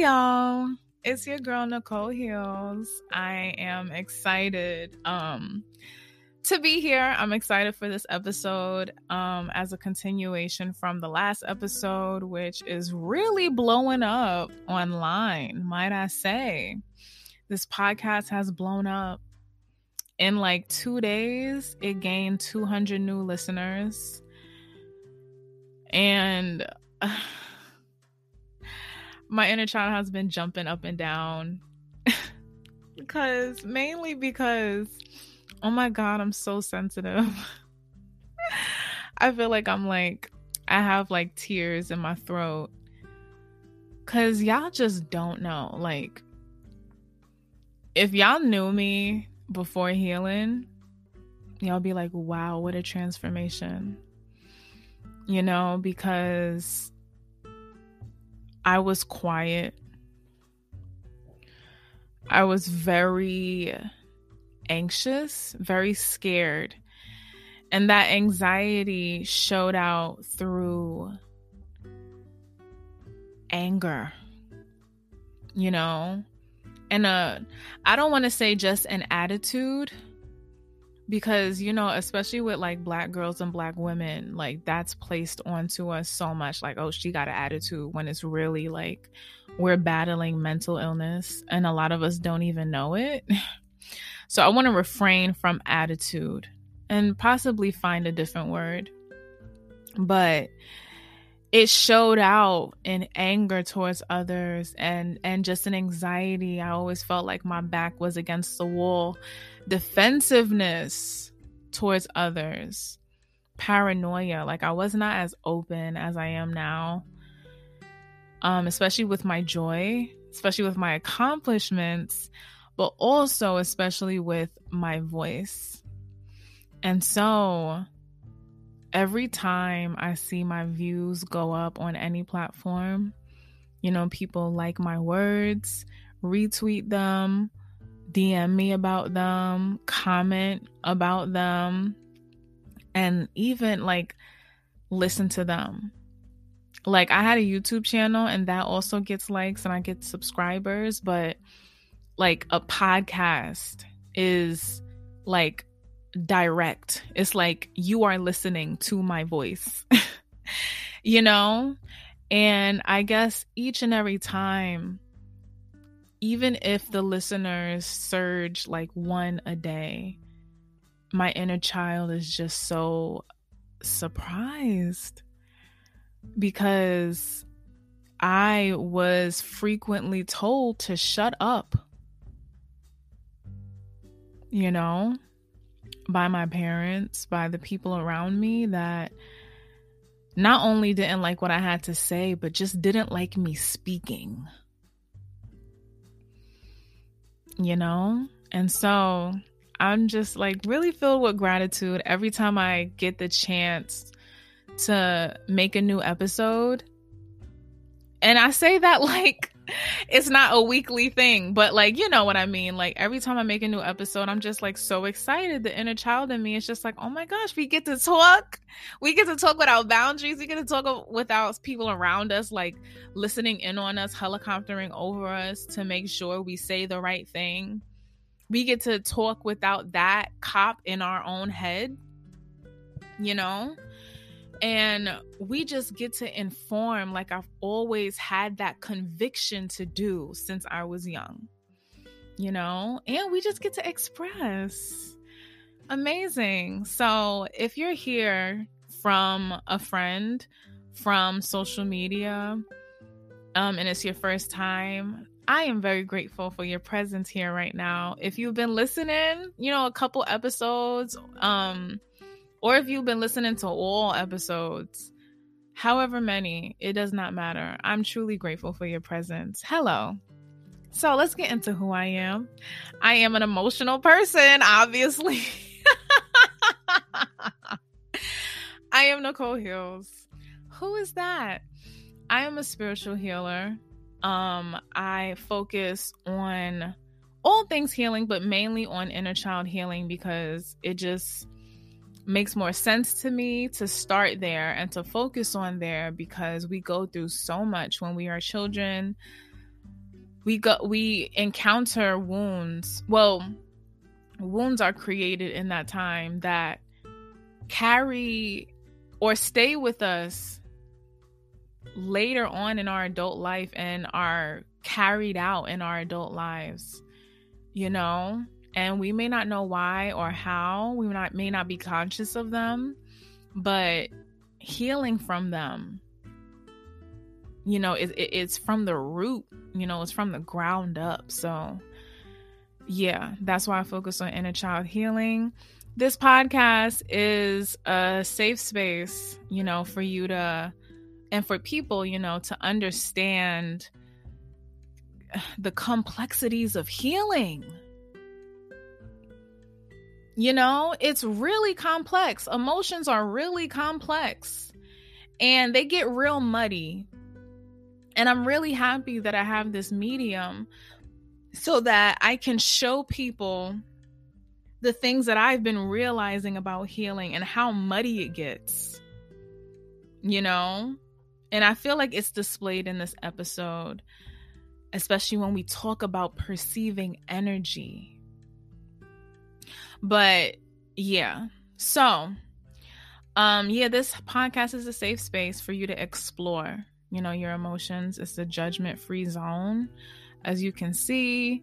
y'all. It's your girl Nicole Heals. I am excited um to be here. I'm excited for this episode um as a continuation from the last episode which is really blowing up online, might I say. This podcast has blown up. In like 2 days, it gained 200 new listeners. And uh, my inner child has been jumping up and down. Because mainly because oh my god i'm so sensitive. I feel like i'm like i have like tears in my throat. Because y'all just don't know like if y'all knew me before healing y'all be like wow what a transformation you know because I was quiet. I was very anxious, very scared. And that anxiety showed out through anger, you know? And uh I don't want to say just an attitude because you know especially with like black girls and black women like that's placed onto us so much like oh she got an attitude when it's really like we're battling mental illness and a lot of us don't even know it. So i want to refrain from attitude and possibly find a different word. But it showed out in anger towards others and and just an anxiety. I always felt like my back was against the wall defensiveness towards others, paranoia. Like I was not as open as I am now. Um, especially with my joy, especially with my accomplishments, but also especially with my voice. And so every time I see my views go up on any platform, you know, people like my words, retweet them, DM me about them, comment about them, and even like listen to them. Like I had a YouTube channel and that also gets likes and I get subscribers, but like a podcast is like direct. It's like you are listening to my voice. you know? And I guess each and every time even if the listeners surge like one a day, my inner child is just so surprised because I was frequently told to shut up, you know, by my parents, by the people around me that not only didn't like what I had to say, but just didn't like me speaking you know? And so I'm just like really filled with gratitude every time I get the chance to make a new episode. And I say that like it's not a weekly thing, but like, you know what I mean? Like every time I make a new episode, I'm just like so excited. The inner child in me is just like, oh my gosh, we get to talk. We get to talk without boundaries. We get to talk without people around us, like listening in on us, helicoptering over us to make sure we say the right thing. We get to talk without that cop in our own head, you know? And we just get to inform like I've always had that conviction to do since I was young, you know? And we just get to express. Amazing. So if you're here from a friend, from social media, um, and it's your first time, I am very grateful for your presence here right now. If you've been listening, you know, a couple episodes, um, or if you've been listening to all episodes, however many, it does not matter. I'm truly grateful for your presence. Hello. So let's get into who I am. I am an emotional person, obviously. I am Nicole Heals. Who is that? I am a spiritual healer. Um, I focus on all things healing, but mainly on inner child healing because it just makes more sense to me to start there and to focus on there because we go through so much when we are children we go we encounter wounds. Well, wounds are created in that time that carry or stay with us later on in our adult life and are carried out in our adult lives, you know? And we may not know why or how, we may not, may not be conscious of them, but healing from them, you know, it, it, it's from the root, you know, it's from the ground up. So, yeah, that's why I focus on inner child healing. This podcast is a safe space, you know, for you to and for people, you know, to understand the complexities of healing. You know, it's really complex. Emotions are really complex and they get real muddy. And I'm really happy that I have this medium so that I can show people the things that I've been realizing about healing and how muddy it gets. You know? And I feel like it's displayed in this episode, especially when we talk about perceiving energy. But yeah. So, um yeah, this podcast is a safe space for you to explore, you know, your emotions. It's a judgment-free zone as you can see.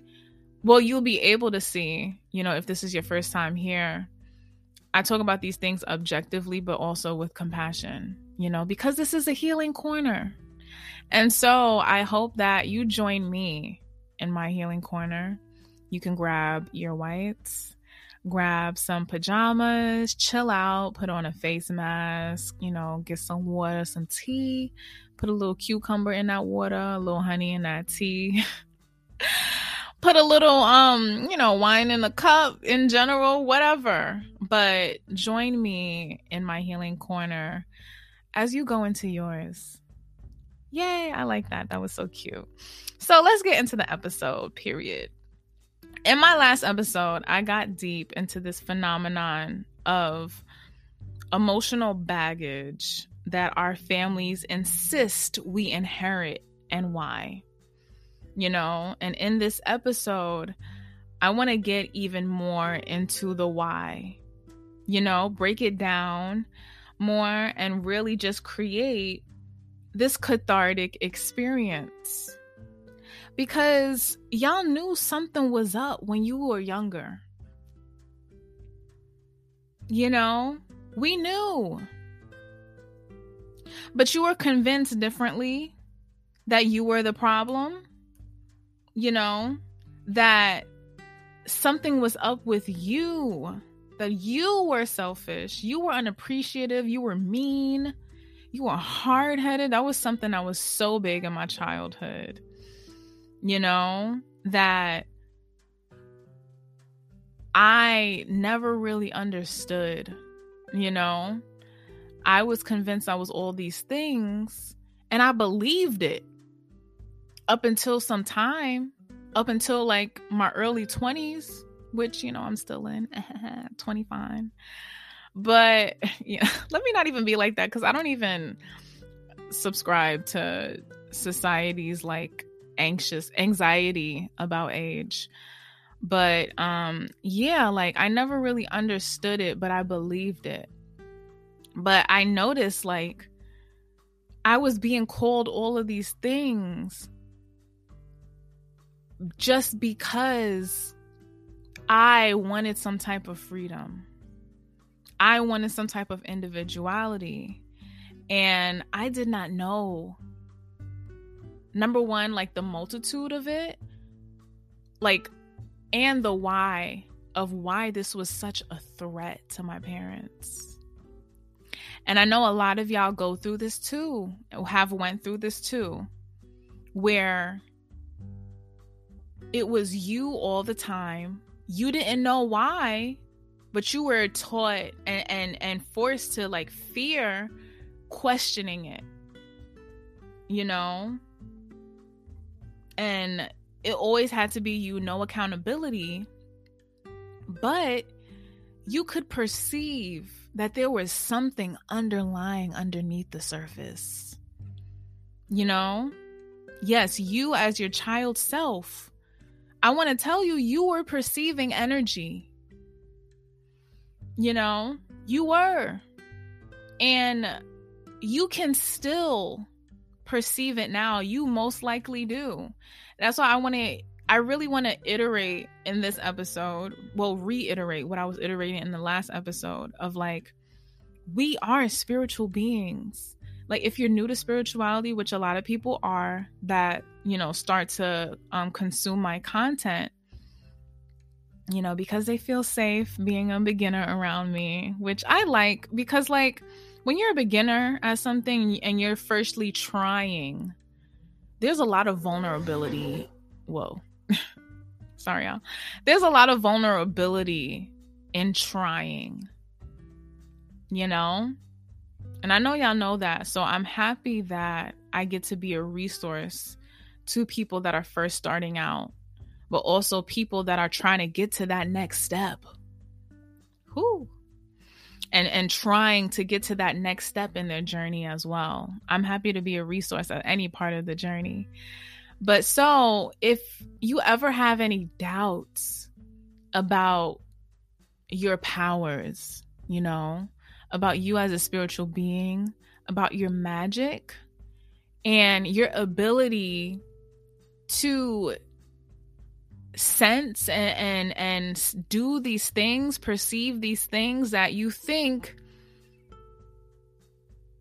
Well, you'll be able to see, you know, if this is your first time here. I talk about these things objectively but also with compassion you know, because this is a healing corner. And so I hope that you join me in my healing corner. You can grab your whites, grab some pajamas, chill out, put on a face mask, you know, get some water, some tea, put a little cucumber in that water, a little honey in that tea. put a little um, you know, wine in a cup in general, whatever. But join me in my healing corner as you go into yours. Yay, I like that. That was so cute. So let's get into the episode, period. In my last episode, I got deep into this phenomenon of emotional baggage that our families insist we inherit and why. You know, and in this episode, I want to get even more into the why. You know, break it down more and really just create this cathartic experience. Because y'all knew something was up when you were younger. You know, we knew. But you were convinced differently that you were the problem. You know, that something was up with you that you were selfish, you were unappreciative, you were mean, you were hard headed. That was something that was so big in my childhood. You know, that I never really understood. You know, I was convinced I was all these things and I believed it up until some time, up until like my early 20s which you know I'm still in 25. But yeah, let me not even be like that because I don't even subscribe to society's like anxious anxiety about age. But um yeah, like I never really understood it, but I believed it. But I noticed like I was being called all of these things just because I wanted some type of freedom. I wanted some type of individuality. And I did not know, number one, like the multitude of it, like, and the why of why this was such a threat to my parents. And I know a lot of y'all go through this too, have went through this too, where it was you all the time you didn't know why but you were taught and and, and forced to like fear questioning it you know and it always had to be you no accountability but you could perceive that there was something underlying underneath the surface you know Yes, you as your child self. I want to tell you, you were perceiving energy. You know, you were. And you can still perceive it now. You most likely do. That's why I want to I really want to iterate in this episode, well, reiterate what I was iterating in the last episode of like, we are spiritual beings. Like, if you're new to spirituality, which a lot of people are that, you know, start to um, consume my content, you know, because they feel safe being a beginner around me, which I like because, like, when you're a beginner at something and you're firstly trying, there's a lot of vulnerability. Whoa. Sorry, y'all. There's a lot of vulnerability in trying, you know? And I know y'all know that. So I'm happy that I get to be a resource to people that are first starting out, but also people that are trying to get to that next step. Whoo and and trying to get to that next step in their journey as well. I'm happy to be a resource at any part of the journey. But so, if you ever have any doubts about your powers, you know, about you as a spiritual being, about your magic and your ability to sense and, and and do these things, perceive these things that you think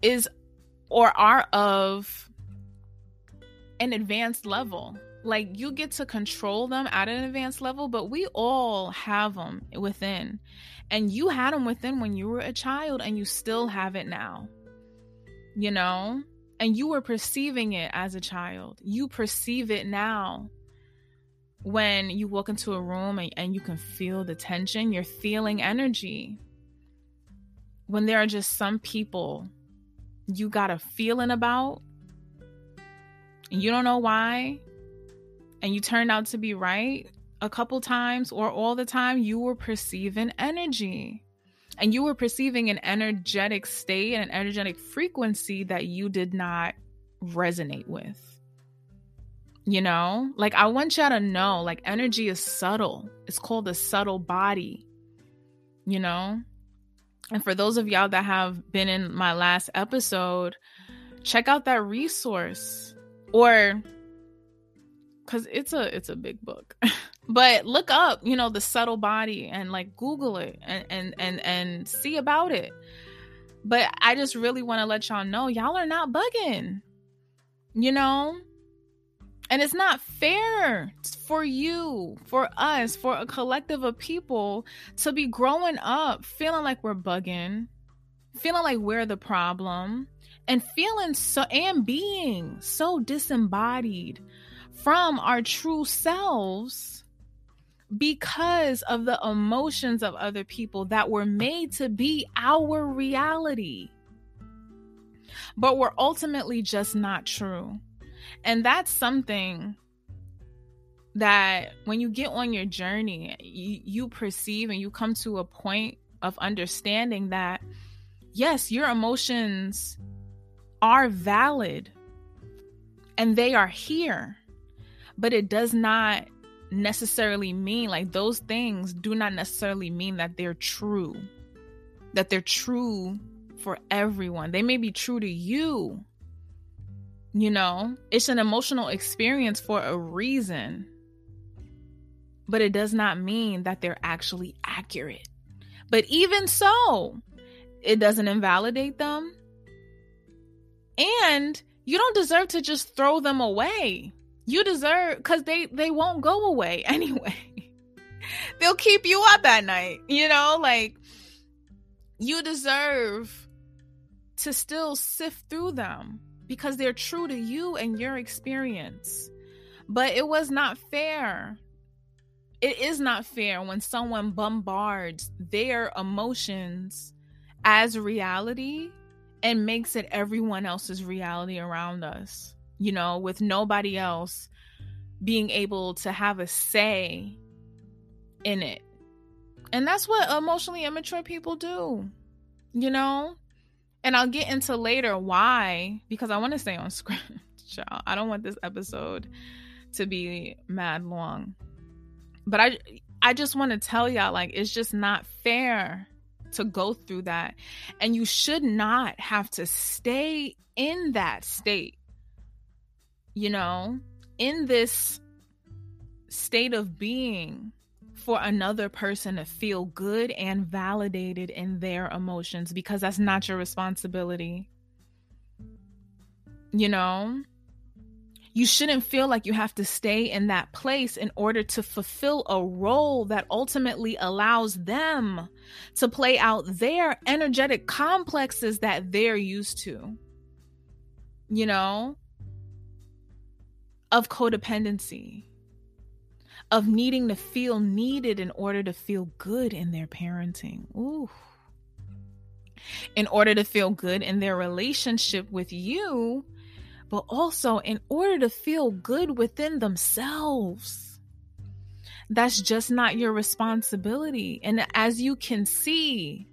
is or are of an advanced level. Like you get to control them at an advanced level, but we all have them within. And you had them within when you were a child and you still have it now. You know? And you were perceiving it as a child. You perceive it now when you walk into a room and, and you can feel the tension, you're feeling energy. When there are just some people you got a feeling about, and you don't know why, and you turned out to be right a couple times or all the time, you were perceiving energy. And you were perceiving an energetic state and an energetic frequency that you did not resonate with. You know, like I want y'all to know, like energy is subtle. It's called the subtle body, you know? And for those of y'all that have been in my last episode, check out that resource or cuz it's a it's a big book. but look up, you know, the subtle body and like google it and and and and see about it. But I just really want to let y'all know y'all are not bugging. You know? And it's not fair for you, for us, for a collective of people to be growing up feeling like we're bugging, feeling like we're the problem, and feeling so and being so disembodied from our true selves because of the emotions of other people that were made to be our reality, but were ultimately just not true. And that's something that when you get on your journey, you, you perceive and you come to a point of understanding that, yes, your emotions are valid and they are here, but it does not necessarily mean like those things do not necessarily mean that they're true, that they're true for everyone. They may be true to you, you know, it's an emotional experience for a reason, but it does not mean that they're actually accurate. But even so, it doesn't invalidate them. And you don't deserve to just throw them away. You deserve cuz they they won't go away anyway. They'll keep you up at night, you know, like you deserve to still sift through them because they're true to you and your experience. But it was not fair. It is not fair when someone bombards their emotions as reality and makes it everyone else's reality around us, you know, with nobody else being able to have a say in it. And that's what emotionally immature people do, you know? And I'll get into later why, because I want to stay on script, y'all. I don't want this episode to be mad long. But I I just want to tell y'all like it's just not fair to go through that. And you should not have to stay in that state. You know, in this state of being for another person to feel good and validated in their emotions because that's not your responsibility. You know? You shouldn't feel like you have to stay in that place in order to fulfill a role that ultimately allows them to play out their energetic complexes that they're used to. You know, of codependency, of needing to feel needed in order to feel good in their parenting. Ooh. In order to feel good in their relationship with you, but also in order to feel good within themselves. That's just not your responsibility. And as you can see,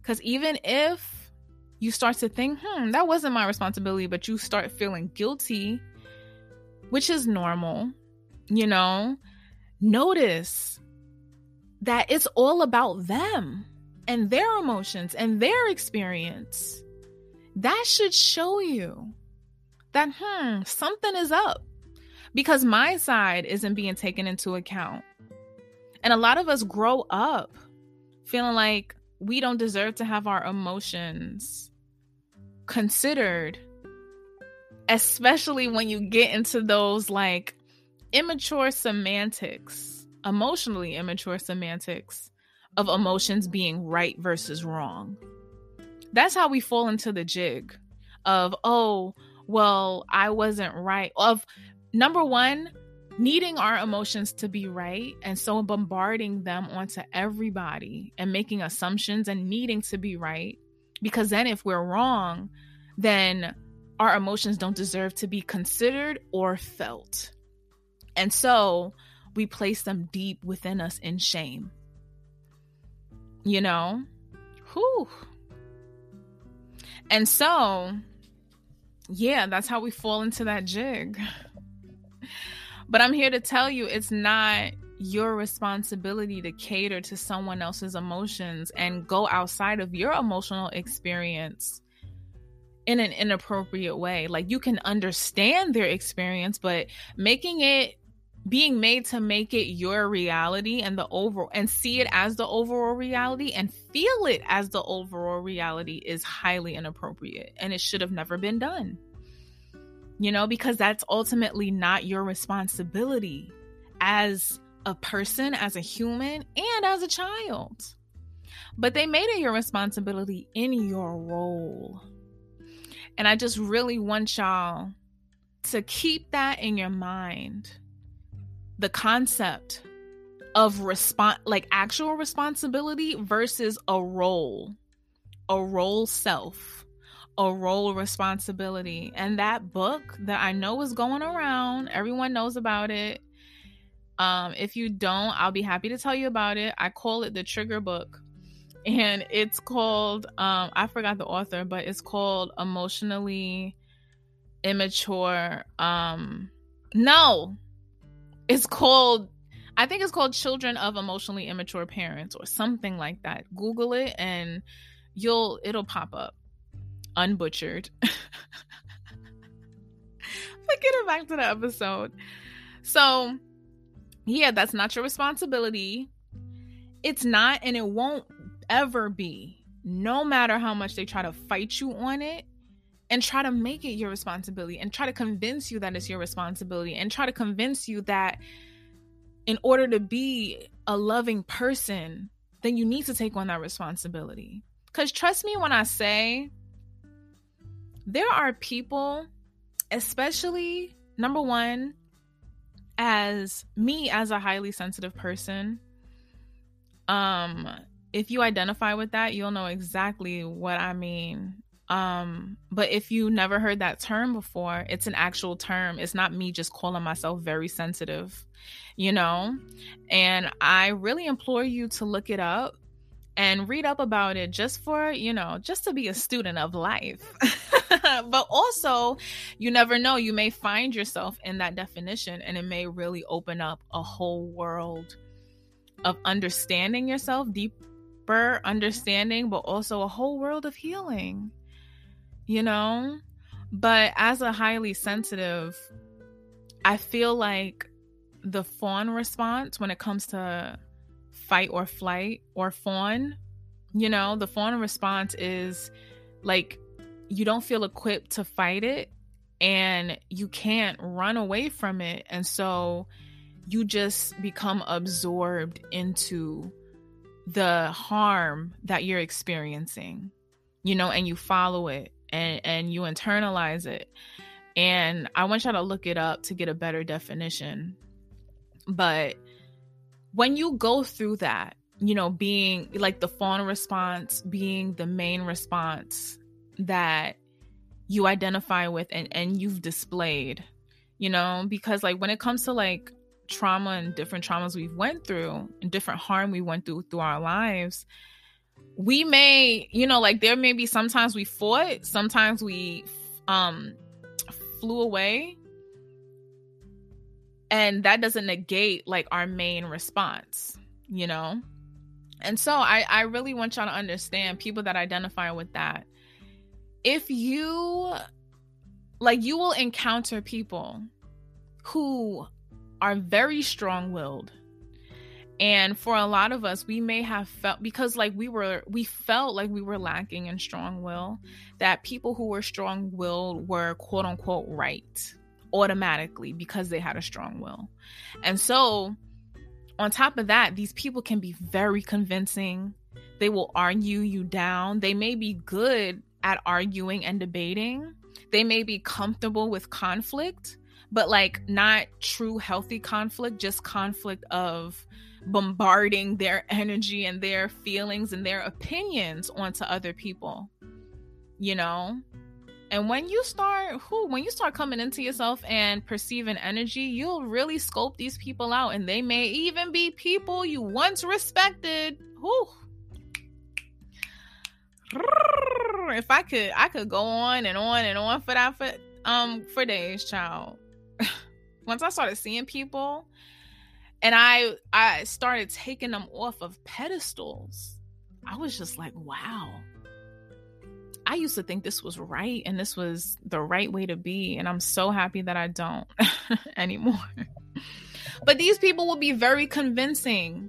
because even if you start to think, hmm, that wasn't my responsibility, but you start feeling guilty, which is normal, you know, notice that it's all about them and their emotions and their experience. That should show you that, hmm, something is up because my side isn't being taken into account. And a lot of us grow up feeling like we don't deserve to have our emotions considered, especially when you get into those like immature semantics, emotionally immature semantics of emotions being right versus wrong. That's how we fall into the jig of, oh, well, I wasn't right. Of number one, needing our emotions to be right and so bombarding them onto everybody and making assumptions and needing to be right. Because then if we're wrong, then our emotions don't deserve to be considered or felt. And so we place them deep within us in shame. You know? Whew. And so yeah, that's how we fall into that jig. but I'm here to tell you it's not your responsibility to cater to someone else's emotions and go outside of your emotional experience in an inappropriate way. Like you can understand their experience, but making it being made to make it your reality and the overall and see it as the overall reality and feel it as the overall reality is highly inappropriate and it should have never been done. You know, because that's ultimately not your responsibility as a person, as a human, and as a child. But they made it your responsibility in your role. And I just really want y'all to keep that in your mind the concept of response like actual responsibility versus a role a role self a role responsibility. And that book that i know is going around everyone knows about it. Um if you don't i'll be happy to tell you about it. I call it the trigger book. And it's called um i forgot the author but it's called emotionally immature um no it's called I think it's called Children of Emotionally Immature Parents or something like that. Google it and you'll it'll pop up. Unbutchered. but getting back to the episode. So yeah, that's not your responsibility. It's not and it won't ever be. No matter how much they try to fight you on it, and try to make it your responsibility and try to convince you that it's your responsibility and try to convince you that in order to be a loving person, then you need to take on that responsibility. Because trust me when I say, there are people, especially number one, as me as a highly sensitive person, um, if you identify with that, you'll know exactly what I mean um, but if you never heard that term before, it's an actual term. It's not me just calling myself very sensitive, you know? And I really implore you to look it up and read up about it just for, you know, just to be a student of life. but also, you never know, you may find yourself in that definition and it may really open up a whole world of understanding yourself, deeper understanding, but also a whole world of healing. You know? But as a highly sensitive, I feel like the fawn response when it comes to fight or flight or fawn, you know, the fawn response is like you don't feel equipped to fight it and you can't run away from it. And so you just become absorbed into the harm that you're experiencing, you know, and you follow it and, and you internalize it. And I want y'all to look it up to get a better definition. But when you go through that, you know, being like the fawn response being the main response that you identify with and, and you've displayed, you know, because like when it comes to like trauma and different traumas we've went through and different harm we went through through our lives, we may, you know, like there may be sometimes we fought, sometimes we um flew away, and that doesn't negate like our main response you know? And so i i really want y'all to understand people that identify with that. If you like you will encounter people who are very strong-willed and for a lot of us we may have felt because like we were we felt like we were lacking in strong will that people who were strong-willed were quote unquote right automatically because they had a strong will. And so, on top of that, these people can be very convincing. They will argue you down. They may be good at arguing and debating. They may be comfortable with conflict, but like not true healthy conflict, just conflict of bombarding their energy and their feelings and their opinions onto other people. You know? And when you start who when you start coming into yourself and perceiving energy, you'll really scope these people out and they may even be people you once respected. Whew. If I could I could go on and on and on for that for um for days, child. once I started seeing people and I I started taking them off of pedestals, I was just like, wow I used to think this was right and this was the right way to be. And I'm so happy that I don't anymore. but these people will be very convincing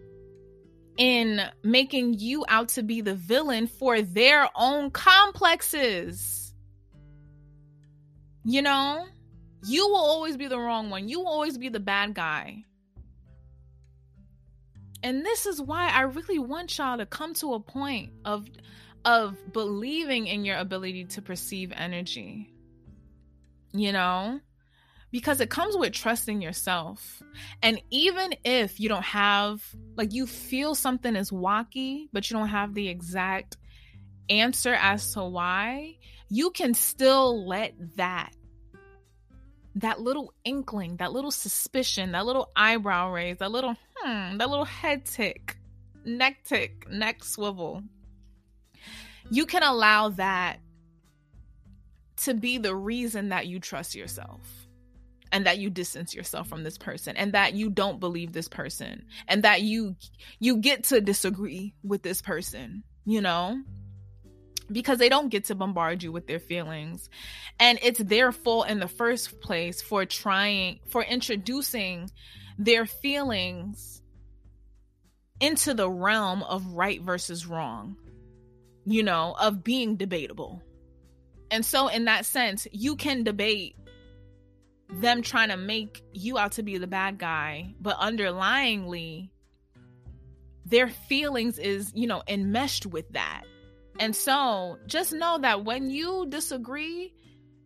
in making you out to be the villain for their own complexes. You know, you will always be the wrong one, you will always be the bad guy. And this is why I really want y'all to come to a point of of believing in your ability to perceive energy. You know? Because it comes with trusting yourself. And even if you don't have, like, you feel something is wacky, but you don't have the exact answer as to why, you can still let that that little inkling, that little suspicion, that little eyebrow raise, that little hmm, that little head tick, neck tick, neck swivel, you can allow that to be the reason that you trust yourself and that you distance yourself from this person and that you don't believe this person and that you you get to disagree with this person you know because they don't get to bombard you with their feelings and it's their fault in the first place for trying for introducing their feelings into the realm of right versus wrong you know, of being debatable. And so, in that sense, you can debate them trying to make you out to be the bad guy, but underlyingly, their feelings is, you know, enmeshed with that. And so, just know that when you disagree,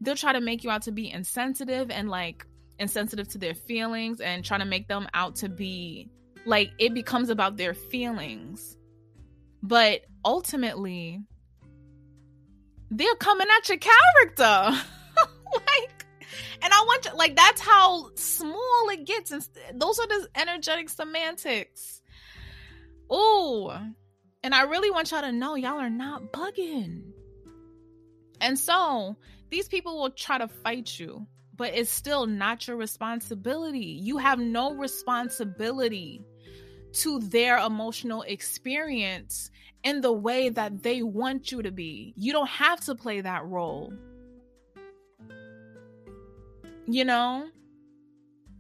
they'll try to make you out to be insensitive and like insensitive to their feelings and trying to make them out to be like it becomes about their feelings but ultimately, they're coming at your character. like, and I want to, like, that's how small it gets. And those are the energetic semantics. Oh, And I really want y'all to know y'all are not bugging. And so these people will try to fight you, but it's still not your responsibility. You have no responsibility to their emotional experience in the way that they want you to be. You don't have to play that role. You know?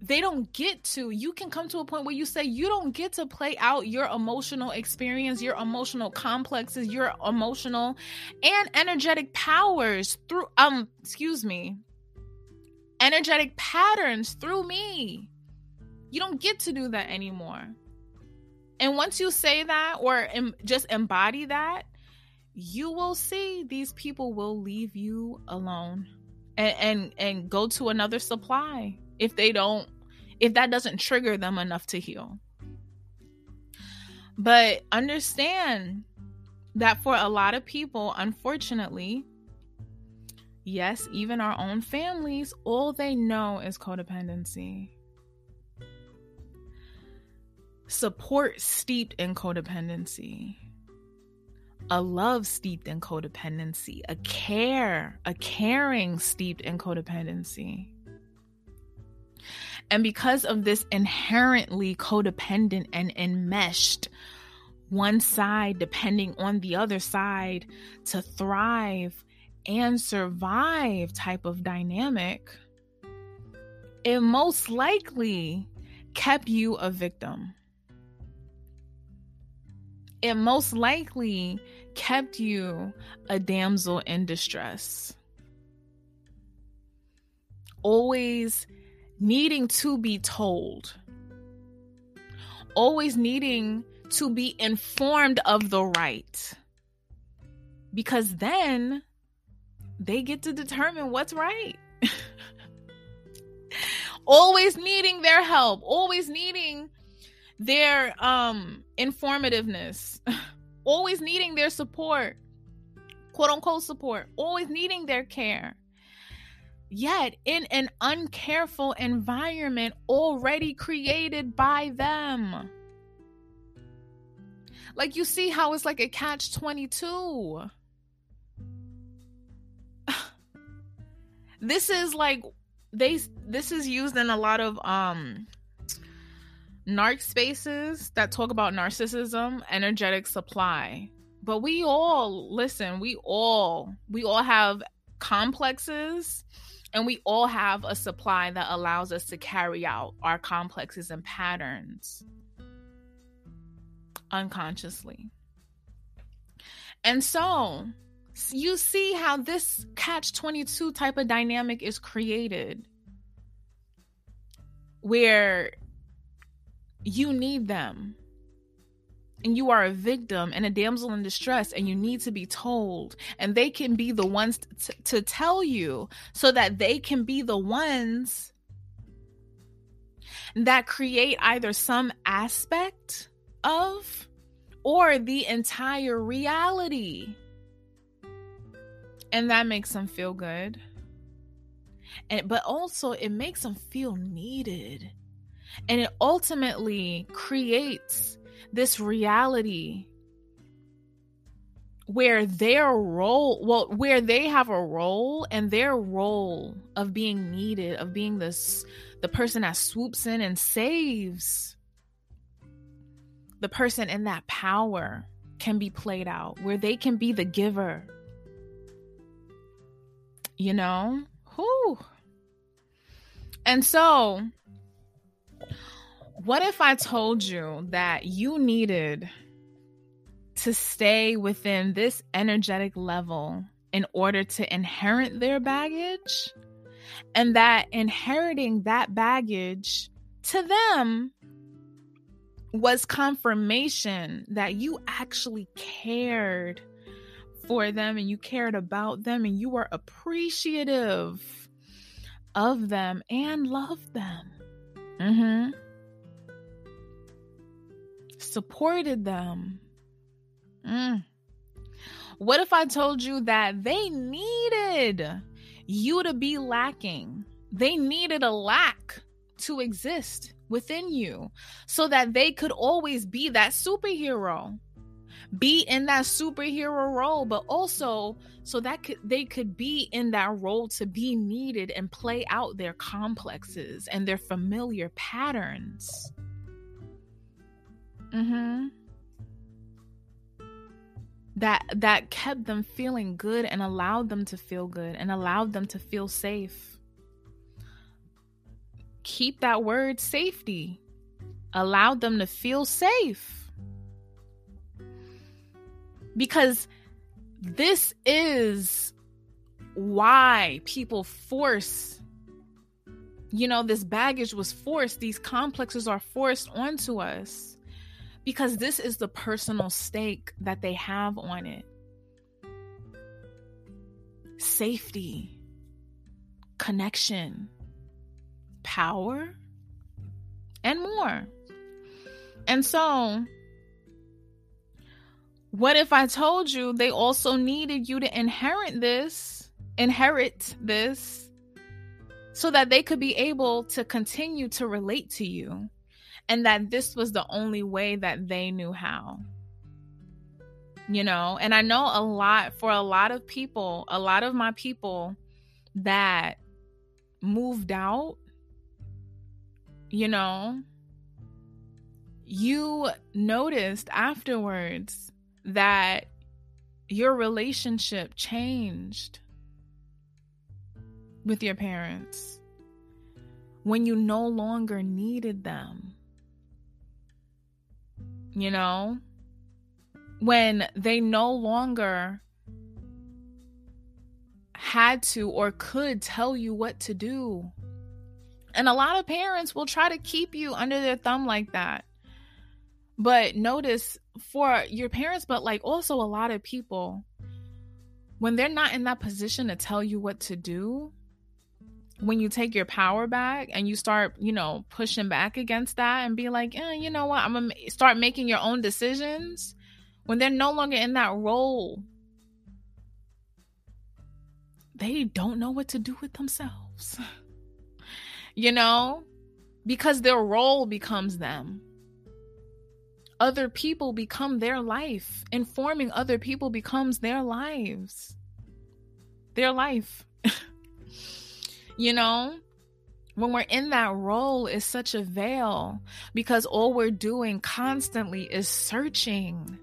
They don't get to you can come to a point where you say you don't get to play out your emotional experience your emotional complexes your emotional and energetic powers through um excuse me energetic patterns through me. You don't get to do that anymore. And once you say that or em- just embody that you will see these people will leave you alone and, and and go to another supply if they don't if that doesn't trigger them enough to heal. But understand that for a lot of people, unfortunately, yes, even our own families, all they know is codependency. Support steeped in codependency. A love steeped in codependency. A care, a caring steeped in codependency. And because of this inherently codependent and enmeshed, one side depending on the other side to thrive and survive type of dynamic, it most likely kept you a victim. It most likely kept you a damsel in distress. Always needing to be told, always needing to be informed of the right. Because then they get to determine what's right. always needing their help, always needing their um informativeness, always needing their support, quote unquote support, always needing their care yet in an uncareful environment already created by them. Like you see how it's like a catch 22. this is like they this is used in a lot of um narc spaces that talk about narcissism, energetic supply. But we all listen, we all we all have complexes and we all have a supply that allows us to carry out our complexes and patterns unconsciously. And so you see how this catch 22 type of dynamic is created where you need them and you are a victim and a damsel in distress and you need to be told. And they can be the ones t- to tell you so that they can be the ones that create either some aspect of or the entire reality. And that makes them feel good. And but also it makes them feel needed. And it ultimately creates this reality where their role well where they have a role and their role of being needed of being this the person that swoops in and saves the person in that power can be played out where they can be the giver you know? Who and so what if I told you that you needed to stay within this energetic level in order to inherit their baggage? And that inheriting that baggage to them was confirmation that you actually cared for them and you cared about them and you were appreciative of them and loved them. Mm-hmm supported them. Mm. What if I told you that they needed you to be lacking? They needed a lack to exist within you so that they could always be that superhero. be in that superhero role, but also so that could, they could be in that role to be needed and play out their complexes and their familiar patterns. Mm-hmm. That that kept them feeling good and allowed them to feel good and allowed them to feel safe. Keep that word safety. Allowed them to feel safe. Because this is why people force you know this baggage was forced these complexes are forced onto us because this is the personal stake that they have on it. Safety connection power and more. And so what if I told you they also needed you to inherit this, inherit this, so that they could be able to continue to relate to you, and that this was the only way that they knew how? You know, and I know a lot for a lot of people, a lot of my people that moved out, you know, you noticed afterwards that your relationship changed with your parents when you no longer needed them. You know, when they no longer had to or could tell you what to do. And a lot of parents will try to keep you under their thumb like that. But notice for your parents, but like also a lot of people, when they're not in that position to tell you what to do, when you take your power back and you start, you know, pushing back against that and be like, eh, you know what, I'm gonna start making your own decisions. When they're no longer in that role, they don't know what to do with themselves. you know, because their role becomes them other people become their life. Informing other people becomes their lives. Their life. you know? When we're in that role is such a veil because all we're doing constantly is searching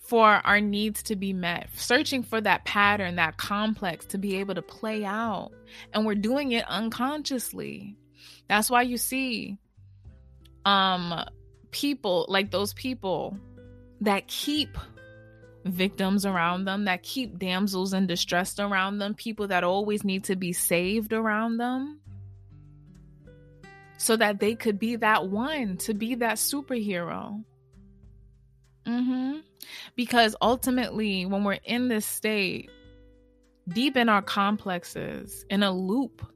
for our needs to be met, searching for that pattern, that complex to be able to play out. And we're doing it unconsciously. That's why you see um people like those people that keep victims around them that keep damsels in distress around them people that always need to be saved around them. So that they could be that one to be that superhero. Mm-hmm. Because ultimately when we're in this state deep in our complexes in a loop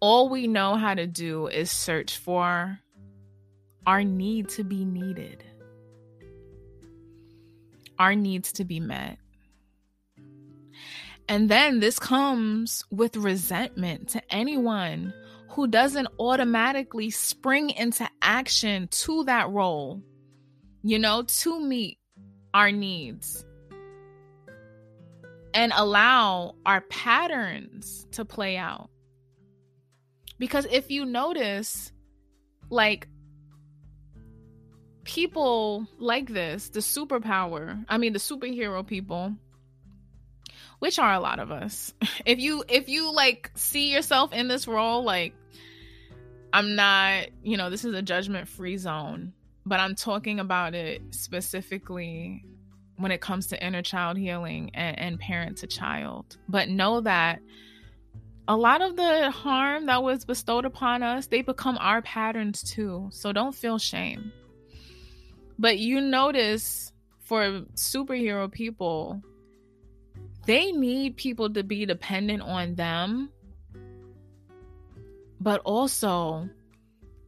all we know how to do is search for our need to be needed, our needs to be met. And then this comes with resentment to anyone who doesn't automatically spring into action to that role, you know, to meet our needs and allow our patterns to play out. Because if you notice, like, people like this, the superpower, I mean, the superhero people, which are a lot of us. If you, if you like see yourself in this role, like, I'm not, you know, this is a judgment free zone, but I'm talking about it specifically when it comes to inner child healing and, and parent to child. But know that a lot of the harm that was bestowed upon us, they become our patterns too. So don't feel shame. But you notice for superhero people, they need people to be dependent on them. But also,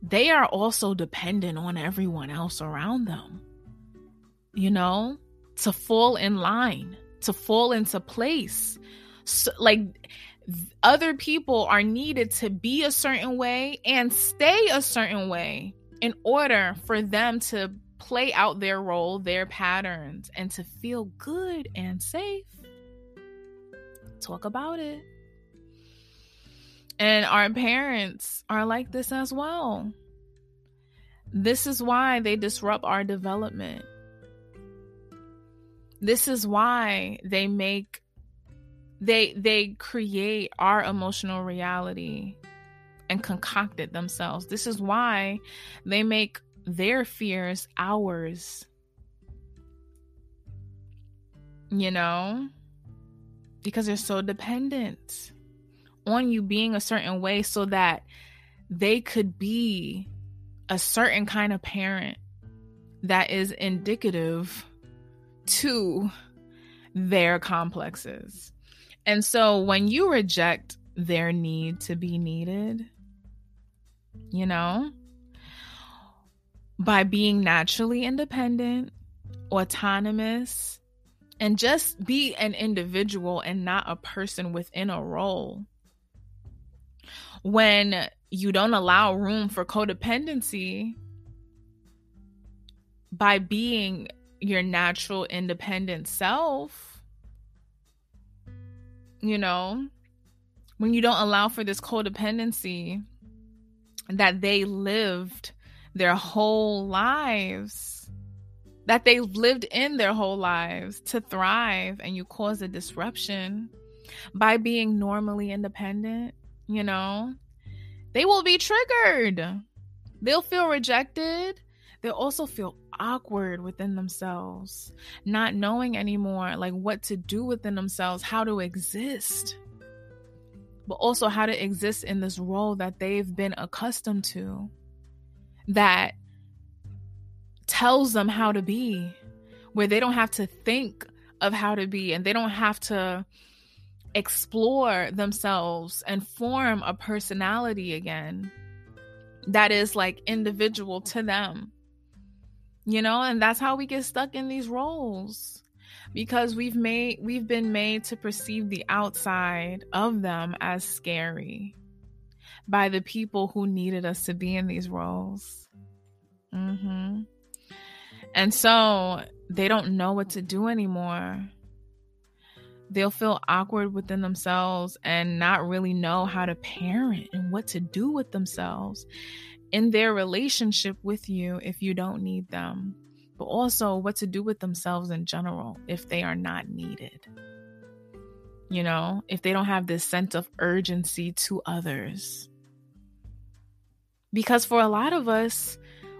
they are also dependent on everyone else around them. You know, to fall in line, to fall into place. So, like other people are needed to be a certain way and stay a certain way in order for them to play out their role, their patterns, and to feel good and safe. Talk about it. And our parents are like this as well. This is why they disrupt our development. This is why they make they they create our emotional reality and concoct it themselves. This is why they make their fears ours. You know? Because they're so dependent on you being a certain way so that they could be a certain kind of parent that is indicative to their complexes. And so when you reject their need to be needed, you know, by being naturally independent, autonomous, and just be an individual and not a person within a role. When you don't allow room for codependency by being your natural independent self, you know, when you don't allow for this codependency that they lived their whole lives, that they've lived in their whole lives to thrive, and you cause a disruption by being normally independent, you know, they will be triggered. They'll feel rejected. They'll also feel awkward within themselves, not knowing anymore like what to do within themselves, how to exist, but also how to exist in this role that they've been accustomed to that tells them how to be, where they don't have to think of how to be and they don't have to explore themselves and form a personality again that is like individual to them. You know, and that's how we get stuck in these roles because we've made we've been made to perceive the outside of them as scary by the people who needed us to be in these roles. Mm-hmm. And so they don't know what to do anymore. They'll feel awkward within themselves and not really know how to parent and what to do with themselves in their relationship with you if you don't need them, but also what to do with themselves in general if they are not needed. You know, if they don't have this sense of urgency to others. Because for a lot of us,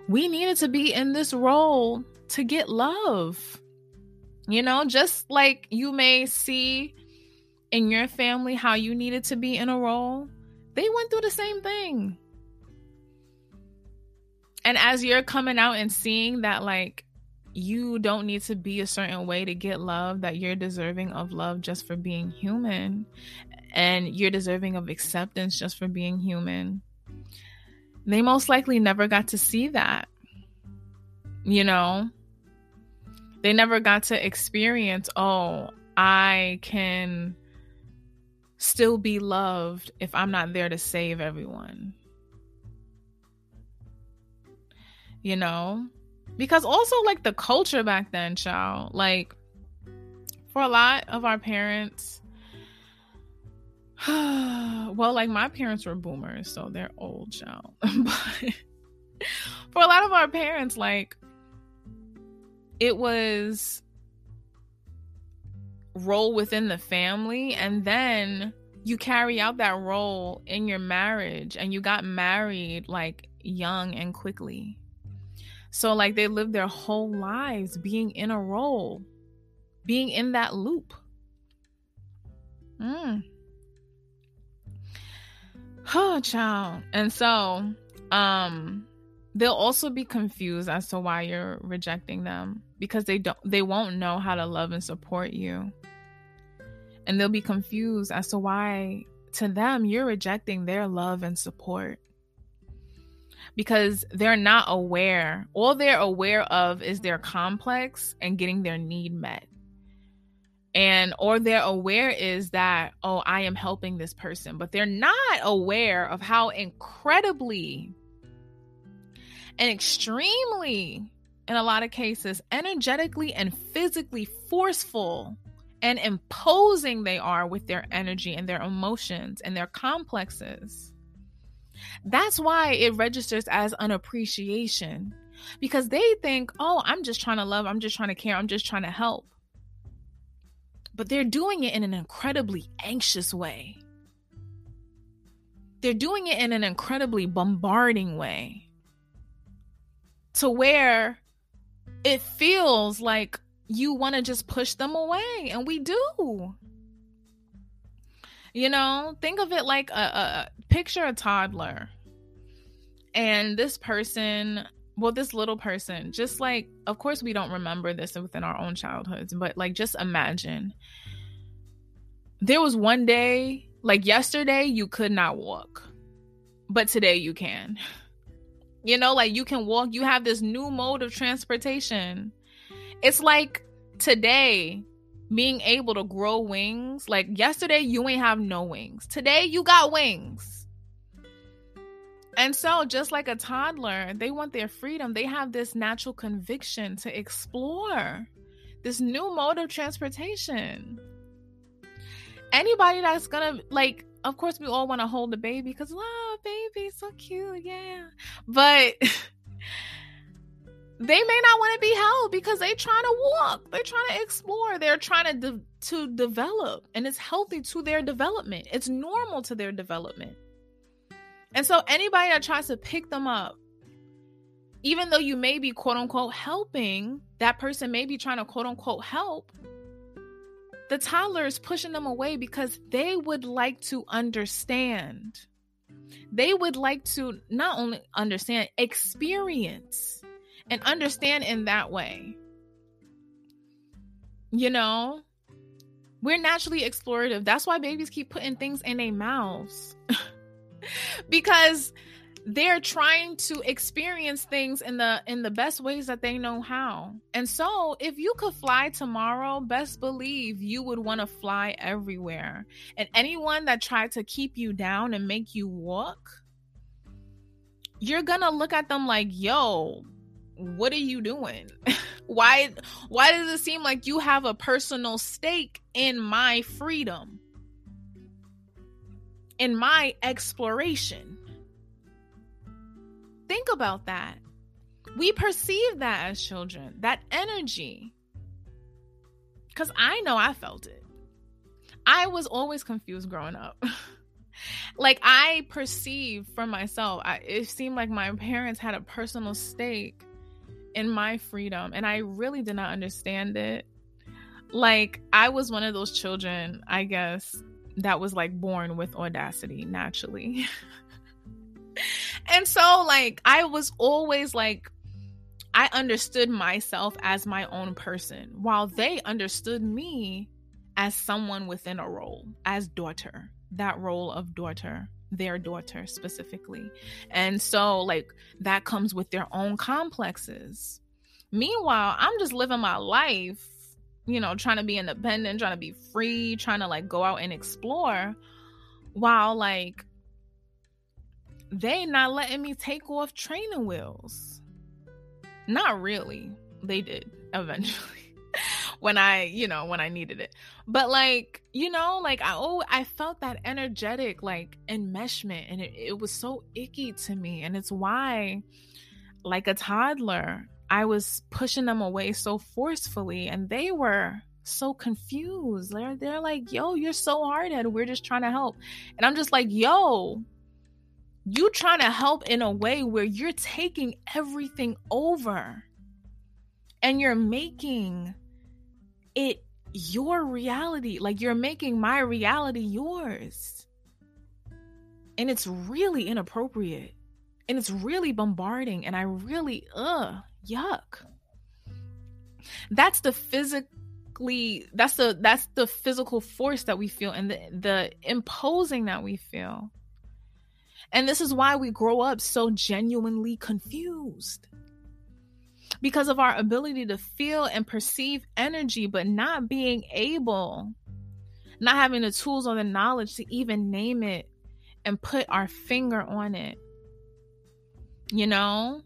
we needed to be in this role to get love. You know, just like you may see in your family how you needed to be in a role, they went through the same thing. And as you're coming out and seeing that, like, you don't need to be a certain way to get love, that you're deserving of love just for being human, and you're deserving of acceptance just for being human they most likely never got to see that. You know, they never got to experience, oh, I can still be loved if I'm not there to save everyone. You know? Because also, like, the culture back then, child, like, for a lot of our parents, well, like my parents were boomers, so they're old, child. but for a lot of our parents, like it was role within the family, and then you carry out that role in your marriage, and you got married like young and quickly. So, like, they lived their whole lives being in a role, being in that loop. Mm. Oh, child. And so, um, they'll also be confused as to why you're rejecting them because they don't they won't know how to love and support you. And they'll be confused as to why to them you're rejecting their love and support. Because they're not aware. All they're aware of is their complex and getting their need met and or they're aware is that oh i am helping this person but they're not aware of how incredibly and extremely, in a lot of cases, energetically and physically forceful and imposing they are with their energy and their emotions and their complexes. That's why it registers as an appreciation because they think, oh, I'm just trying to love, I'm just trying to care, I'm just trying to help. But they're doing it in an incredibly anxious way. They're doing it in an incredibly bombarding way to where it feels like you want to just push them away. And we do. You know, think of it like a, a picture a toddler. And this person, well, this little person, just like, of course, we don't remember this within our own childhoods, but like, just imagine there was one day, like yesterday, you could not walk, but today you can. You know, like you can walk, you have this new mode of transportation. It's like today being able to grow wings. Like yesterday, you ain't have no wings. Today, you got wings. And so, just like a toddler, they want their freedom. They have this natural conviction to explore this new mode of transportation. Anybody that's gonna, like, of course, we all want to hold the baby because, wow, baby, so cute, yeah. But they may not want to be held because they're trying to walk, they're trying to explore, they're trying to de- to develop, and it's healthy to their development. It's normal to their development. And so, anybody that tries to pick them up, even though you may be quote unquote helping, that person may be trying to quote unquote help the toddler is pushing them away because they would like to understand. They would like to not only understand, experience and understand in that way. You know, we're naturally explorative. That's why babies keep putting things in their mouths. because they're trying to experience things in the in the best ways that they know how. And so, if you could fly tomorrow, best believe you would want to fly everywhere. And anyone that tried to keep you down and make you walk, you're going to look at them like, "Yo, what are you doing? why why does it seem like you have a personal stake in my freedom? In my exploration?" Think about that. We perceive that as children, that energy. Because I know I felt it. I was always confused growing up. like I perceived for myself, I, it seemed like my parents had a personal stake in my freedom, and I really did not understand it. Like I was one of those children, I guess, that was like born with audacity naturally. and so like I was always like I understood myself as my own person while they understood me as someone within a role, as daughter, that role of daughter, their daughter specifically. And so, like, that comes with their own complexes. Meanwhile, I'm just living my life, you know, trying to be independent, trying to be free, trying to like go out and explore while like they not letting me take off training wheels. Not really. They did eventually. when I, you know, when I needed it. But like, you know, like I oh I felt that energetic like enmeshment and it, it was so icky to me. And it's why like a toddler, I was pushing them away so forcefully and they were so confused. They're they're like, yo, you're so hard headed. We're just trying to help. And I'm just like, yo, you trying to help in a way where you're taking everything over and you're making it your reality like you're making my reality yours and it's really inappropriate and it's really bombarding and i really ugh yuck that's the physically that's the that's the physical force that we feel and the the imposing that we feel and this is why we grow up so genuinely confused because of our ability to feel and perceive energy, but not being able, not having the tools or the knowledge to even name it and put our finger on it. You know?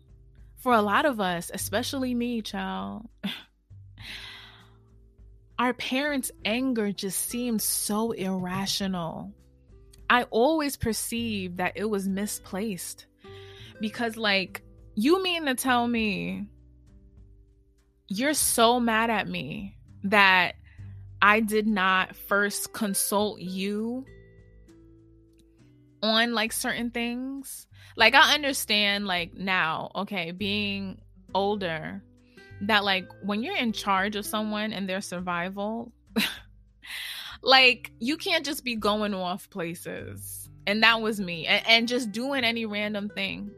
For a lot of us, especially me, child, our parents' anger just seemed so irrational. I always perceived that it was misplaced because, like, you mean to tell me you're so mad at me that I did not first consult you on like certain things? Like, I understand, like, now, okay, being older, that like when you're in charge of someone and their survival, like you can't just be going off places. And that was me. And, and just doing any random thing.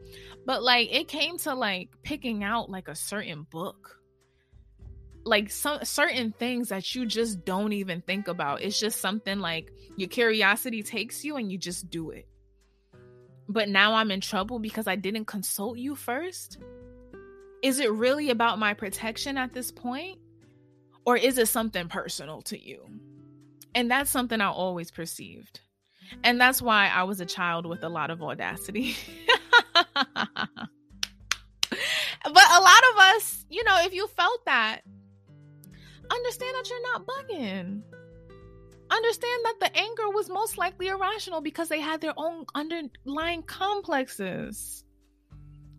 But like it came to like picking out like a certain book like some certain things that you just don't even think about. It's just something like your curiosity takes you and you just do it. But now I'm in trouble because I didn't consult you first. Is it really about my protection at this point? Or is it something personal to you? And that's something I always perceived. And that's why I was a child with a lot of audacity. but a lot of us, you know, if you felt that, understand that you're not bugging. Understand that the anger was most likely irrational because they had their own underlying complexes.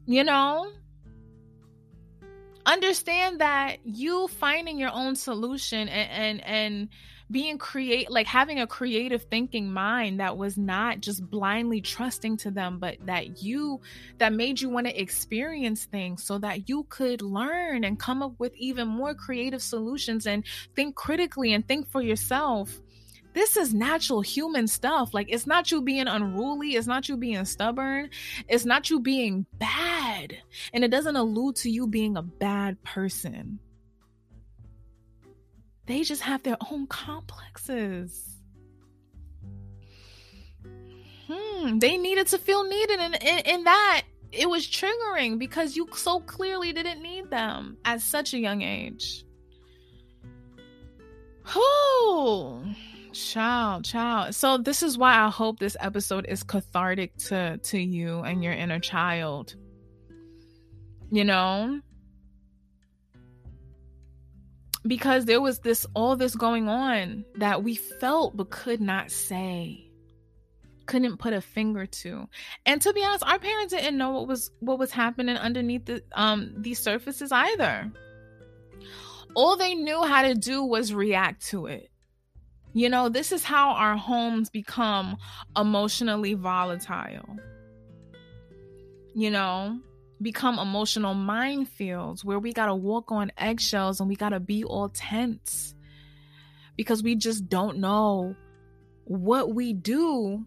You know? understand that you finding your own solution and and, and being create like having a creative thinking mind that was not just blindly trusting to them but that you that made you want to experience things so that you could learn and come up with even more creative solutions and think critically and think for yourself this is natural human stuff. Like, it's not you being unruly. It's not you being stubborn. It's not you being bad. And it doesn't allude to you being a bad person. They just have their own complexes. Hmm, they needed to feel needed. And in, that, it was triggering because you so clearly didn't need them at such a young age. Whew. Child, child. So this is why I hope this episode is cathartic to to you and your inner child. You know? Because there was this all this going on that we felt but could not say. Couldn't put a finger to. And to be honest, our parents didn't know what was what was happening underneath the um these surfaces either. All they knew how to do was react to it you know, this is how our homes become emotionally volatile. You know, become emotional minefields where we got to walk on eggshells and we got to be all tense because we just don't know what we do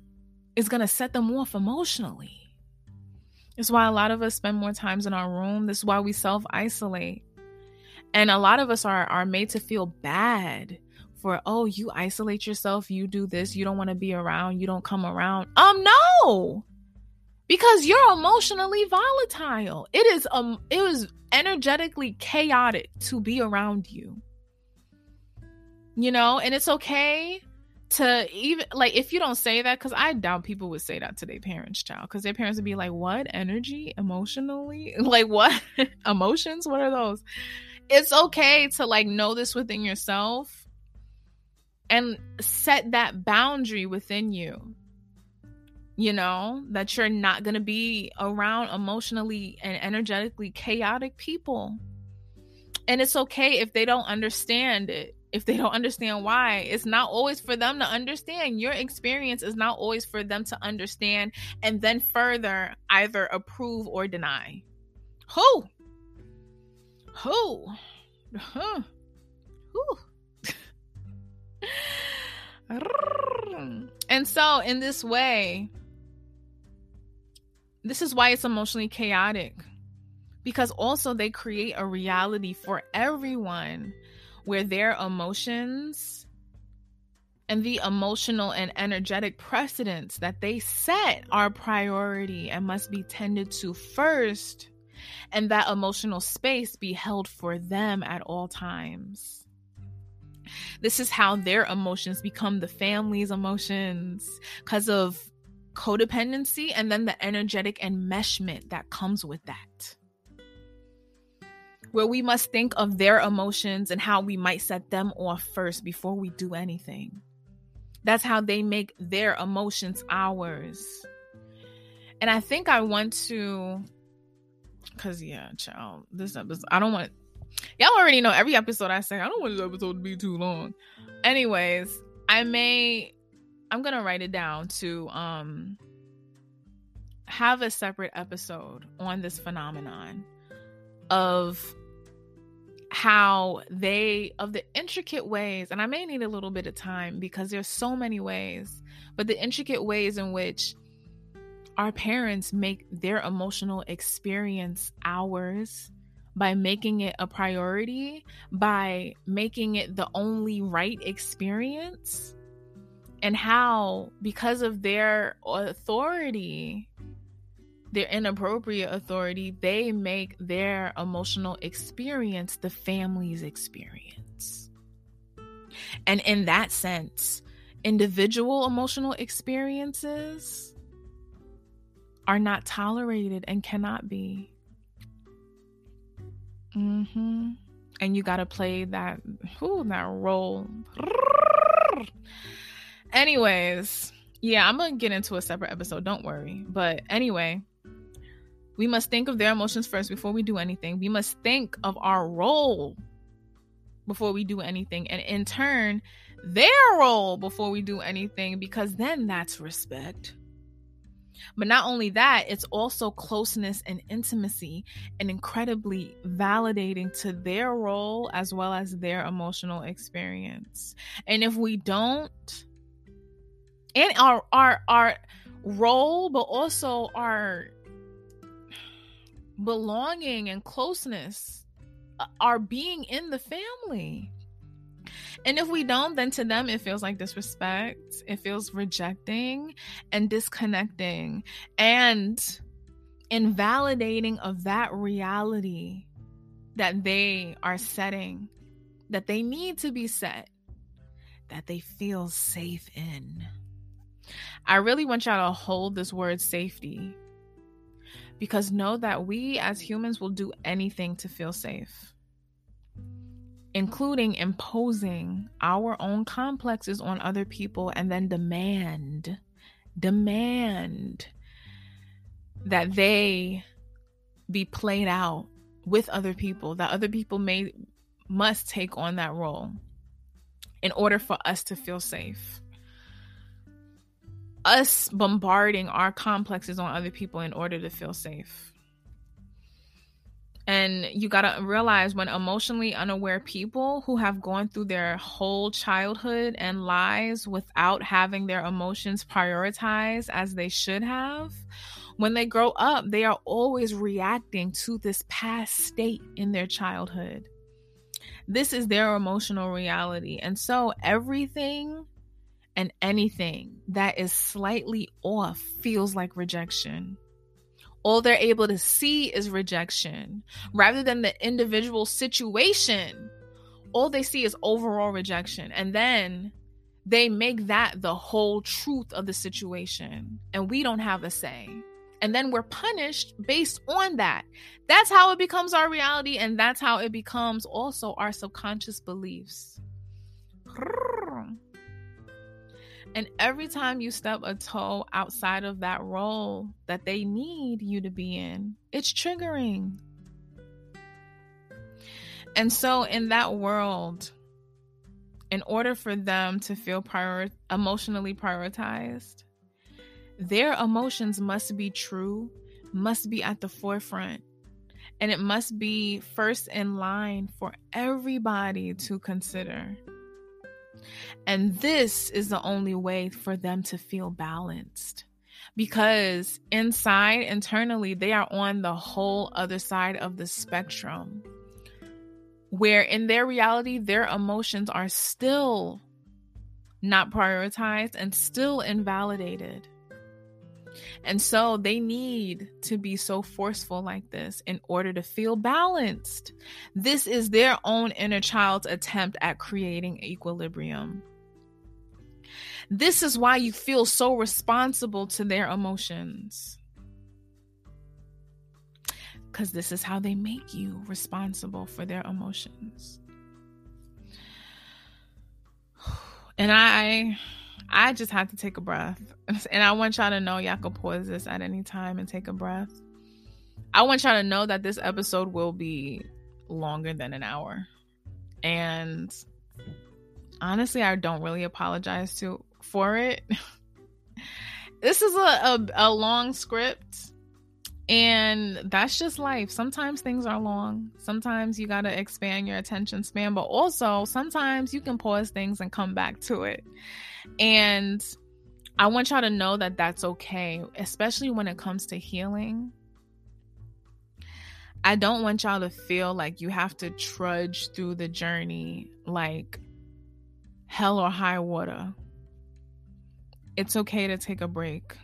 is going to set them off emotionally. It's why a lot of us spend more times in our room. This is why we self isolate. And a lot of us are, are made to feel bad for oh you isolate yourself you do this you don't want to be around you don't come around. Um no! Because you're emotionally volatile. It is um it was energetically chaotic to be around you. You know and it's okay to even like if you don't say that because i doubt people would say that to their parents child because their parents would be like what? Energy? Emotionally? Like what? Emotions? What are those? It's okay to like know this within yourself and set that boundary within you you know that you're not going to be around emotionally and energetically chaotic people. And it's okay if they don't understand it. If they don't understand why it's not always for them to understand. Your experience is not always for them to understand and then further either approve or deny. Who? Who? Huh? Who and so, in this way, this is why it's emotionally chaotic because also they create a reality for everyone where their emotions and the emotional and energetic precedents that they set are priority and must be tended to first, and that emotional space be held for them at all times. This is how their emotions become the family's emotions because of codependency and then the energetic enmeshment that comes with that. where we must think of their emotions and how we might set them off first before we do anything. That's how they make their emotions ours. And I think I want to, because, yeah, child, this episode, I don't want, y'all already know every episode I say, I don't want this episode to be too long. Anyways, I may, I'm to write it down to, um, have a separate episode on this phenomenon of how they of the intricate ways and i may need a little bit of time because there's so many ways but the intricate ways in which our parents make their emotional experience ours by making it a priority by making it the only right experience and how because of their authority their inappropriate authority, they make their emotional experience the family's experience. And in that sense, individual emotional experiences are not tolerated and cannot be. Mm-hmm. And you got to play that, whoo, that role. Anyways, yeah, I'm to get into a separate episode. Don't worry. But anyway, we must think of their emotions first before we do anything. We must think of our role before we do anything. And in turn, their role before we do anything, because then that's respect. But not only that, it's also closeness and intimacy and incredibly validating to their role as well as their emotional experience. And if we don't, and our our our role, but also our belonging and closeness uh, are being in the family. And if we don't, then to them it feels like disrespect, it feels rejecting and disconnecting and invalidating of that reality that they are setting, that they need to be set, that they feel safe in. I really want y'all to hold this word safety. Because know that we as humans will do anything to feel safe, including imposing our own complexes on other people and then demand, demand that they be played out with other people, that other people may must take on that role in order for us to feel safe us bombarding our complexes on other people in order to feel safe. And you got to realize when emotionally unaware people who have gone through their whole childhood and lives without having their emotions prioritized as they should have, when they grow up, they are always reacting to this past state in their childhood. This is their emotional reality. And so everything and anything that is slightly off feels like rejection. All they're able to see is rejection mm-hmm. rather than the individual situation. All they see is overall rejection. And then they make that the whole truth of the situation. And we don't have a say. And then we're punished based on that. That's how it becomes our reality. And that's how it becomes also our subconscious beliefs. And every time you step a toe outside of that role that they need you to be in, it's triggering. And so, in that world, in order for them to feel prior- emotionally prioritized, their emotions must be true, must be at the forefront, and it must be first in line for everybody to consider. And this is the only way for them to feel balanced because inside, internally, they are on the whole other side of the spectrum where in their reality, their emotions are still not prioritized and still invalidated. And so they need to be so forceful like this in order to feel balanced. This is their own inner child's attempt at creating equilibrium. This is why you feel so responsible to their emotions. because this is how they make you responsible for their emotions. And I I just had to take a breath. And I want y'all to know y'all can pause this at any time and take a breath. I want y'all to know that this episode will be longer than an hour. And honestly, I don't really apologize to for it. this is a, a, a long script and that's just life. Sometimes things are long. Sometimes you got to expand your attention span, but also sometimes you can pause things and come back to it. And I want y'all to know that that's okay, especially when it comes to healing. I don't want y'all to feel like you have to trudge through the journey like hell or high water. It's okay to take a break.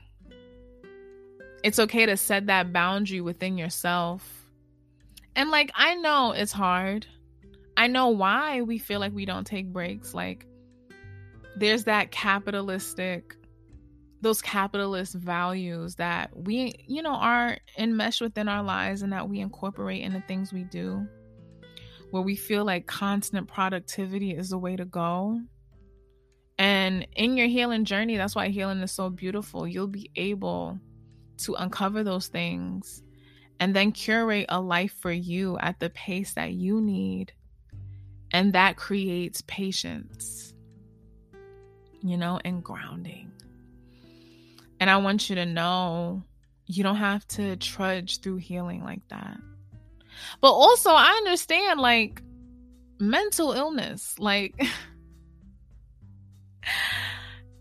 It's okay to set that boundary within yourself. And like, I know it's hard. I know why we feel like we don't take breaks. Like, there's that capitalistic, those capitalist values that we, you know, are enmeshed within our lives and that we incorporate in the things we do, where we feel like constant productivity is the way to go. And in your healing journey, that's why healing is so beautiful. You'll be able to uncover those things and then curate a life for you at the pace that you need. And that creates patience, you know, and grounding. And I want you to know you don't have to trudge through healing like that. But also, I understand like mental illness, like.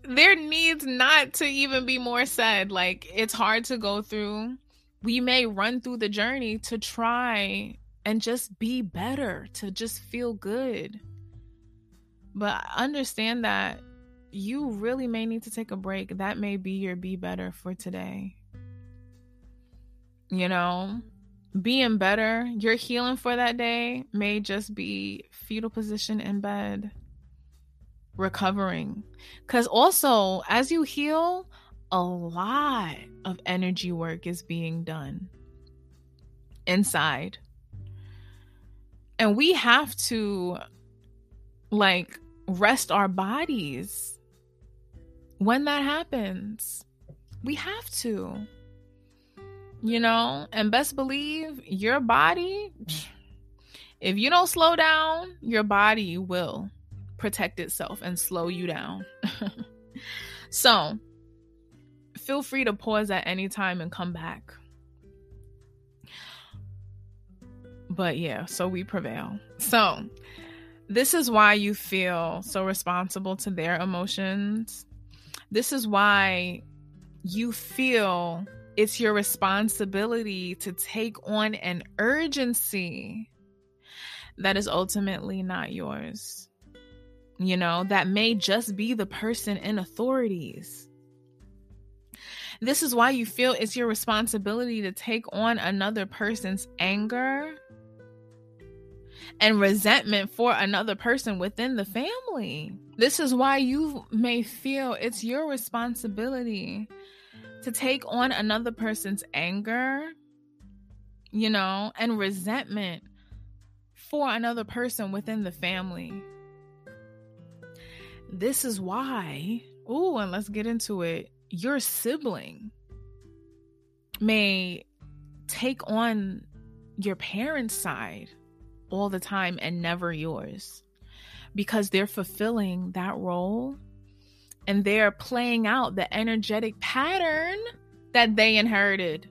there needs not to even be more said. Like it's hard to go through. We may run through the journey to try and just be better, to just feel good. But understand that you really may need to take a break. That may be your be better for today. You know, being better, your healing for that day may just be fetal position in bed recovering. Because also, as you heal, a lot of energy work is being done inside. And we have to like rest our bodies when that happens. We have to. You know, and best believe your body, if you don't slow down, your body will protect itself and slow you down. so, feel free to pause at any time and come back. But yeah, so we prevail. So, this is why you feel so responsible to their emotions. This is why you feel it's your responsibility to take on an urgency that is ultimately not yours you know, that may just be the person in authorities. This is why you feel it's your responsibility to take on another person's anger and resentment for another person within the family. This is why you may feel it's your responsibility to take on another person's anger, you know, and resentment for another person within the family. This is why, oh, and let's get into it. Your sibling may take on your parents' side all the time and never yours because they're fulfilling that role and they're playing out the energetic pattern that they inherited.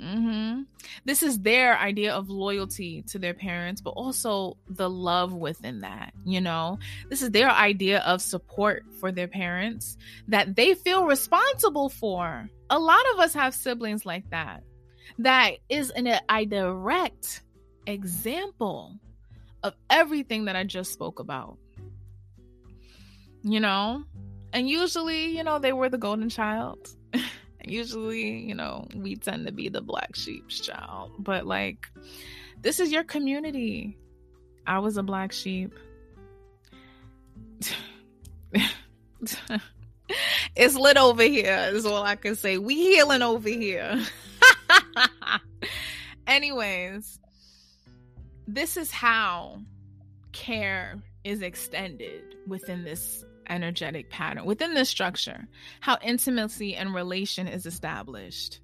Mm-hmm. This is their idea of loyalty to their parents, but also the love within that. You know, this is their idea of support for their parents that they feel responsible for. A lot of us have siblings like that. That is an, a direct example of everything that I just spoke about. You know, and usually, you know, they were the golden child. Usually, you know, we tend to be the black sheep's child, but like, this is your community. I was a black sheep. it's lit over here, is all I can say. We healing over here. Anyways, this is how care is extended within this energetic pattern, within this structure, how intimacy and relation is established.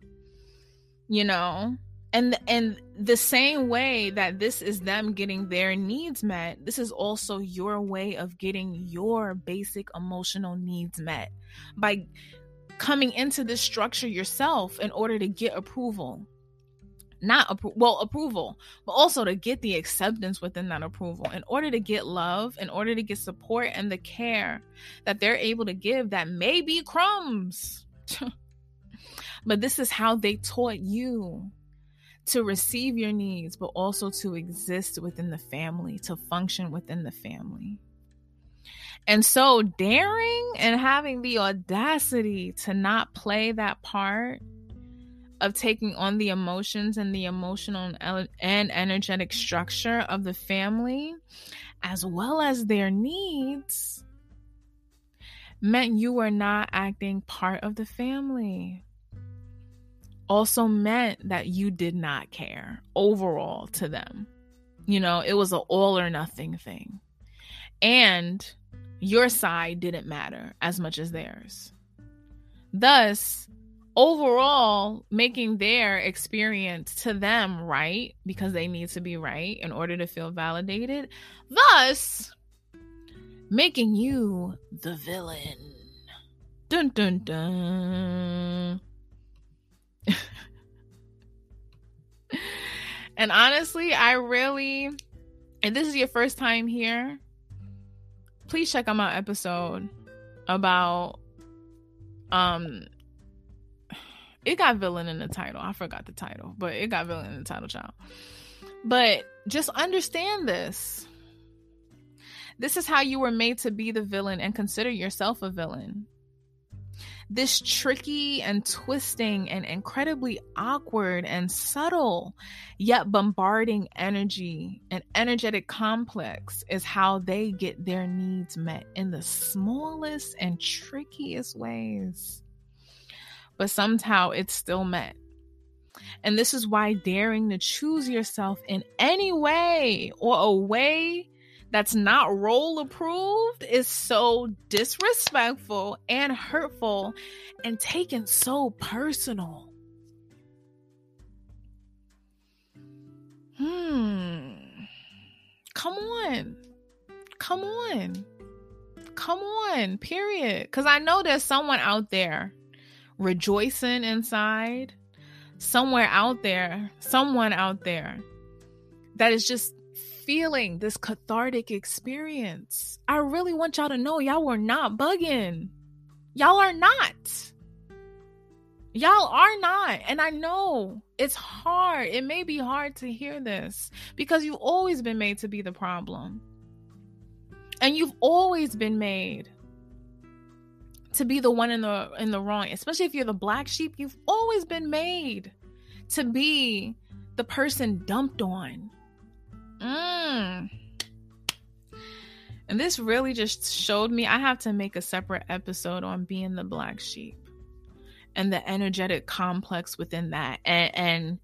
You know, and and the same way that this is them getting their needs met, this is also your way of getting your basic emotional needs met by coming into this structure yourself in order to get approval not appro- well approval but also to get the acceptance within that approval. In order to get love in order to get support and the care that they're able to give that may be crumbs. But this is how they taught you to receive your needs but also to exist within the family to function within the family. And so daring and having the audacity to not play that part of taking on the emotions and the emotional and energetic structure of the family, as well as their needs, meant you were not acting part of the family. Also meant that you did not care overall to them. You know, it was an all or nothing thing. And your side didn't matter as much as theirs. Thus, overall making their experience to them right because they need to be right in order to feel validated, thus making you the villain. Dun dun dun. and honestly, I really, and this is your first time here, please check out my episode about um it got villain in the title. I forgot the title, but it got villain in the title, child. But just understand this. This is how you were made to be the villain and consider yourself a villain. This tricky and twisting and incredibly awkward and subtle, yet bombarding energy and energetic complex is how they get their needs met in the smallest and trickiest ways but somehow it's still met. And this is why daring to choose yourself in any way or a way that's not role approved is so disrespectful and hurtful and taken so personal. Hmm. Come on. Come on. Come on. Period. Because I know there's someone out there rejoicing inside, somewhere out there, someone out there that is just feeling this cathartic experience. I really want y'all to know y'all were not bugging. Y'all are not. Y'all are not. And I know it's hard. It may be hard to hear this because you've always been made to be the problem. And you've always been made to be the one in the in the wrong especially if you're the black sheep you've always been made to be the person dumped on. Mm. and this really just showed me i have to make a separate episode on being the black sheep and the energetic complex within that. And, and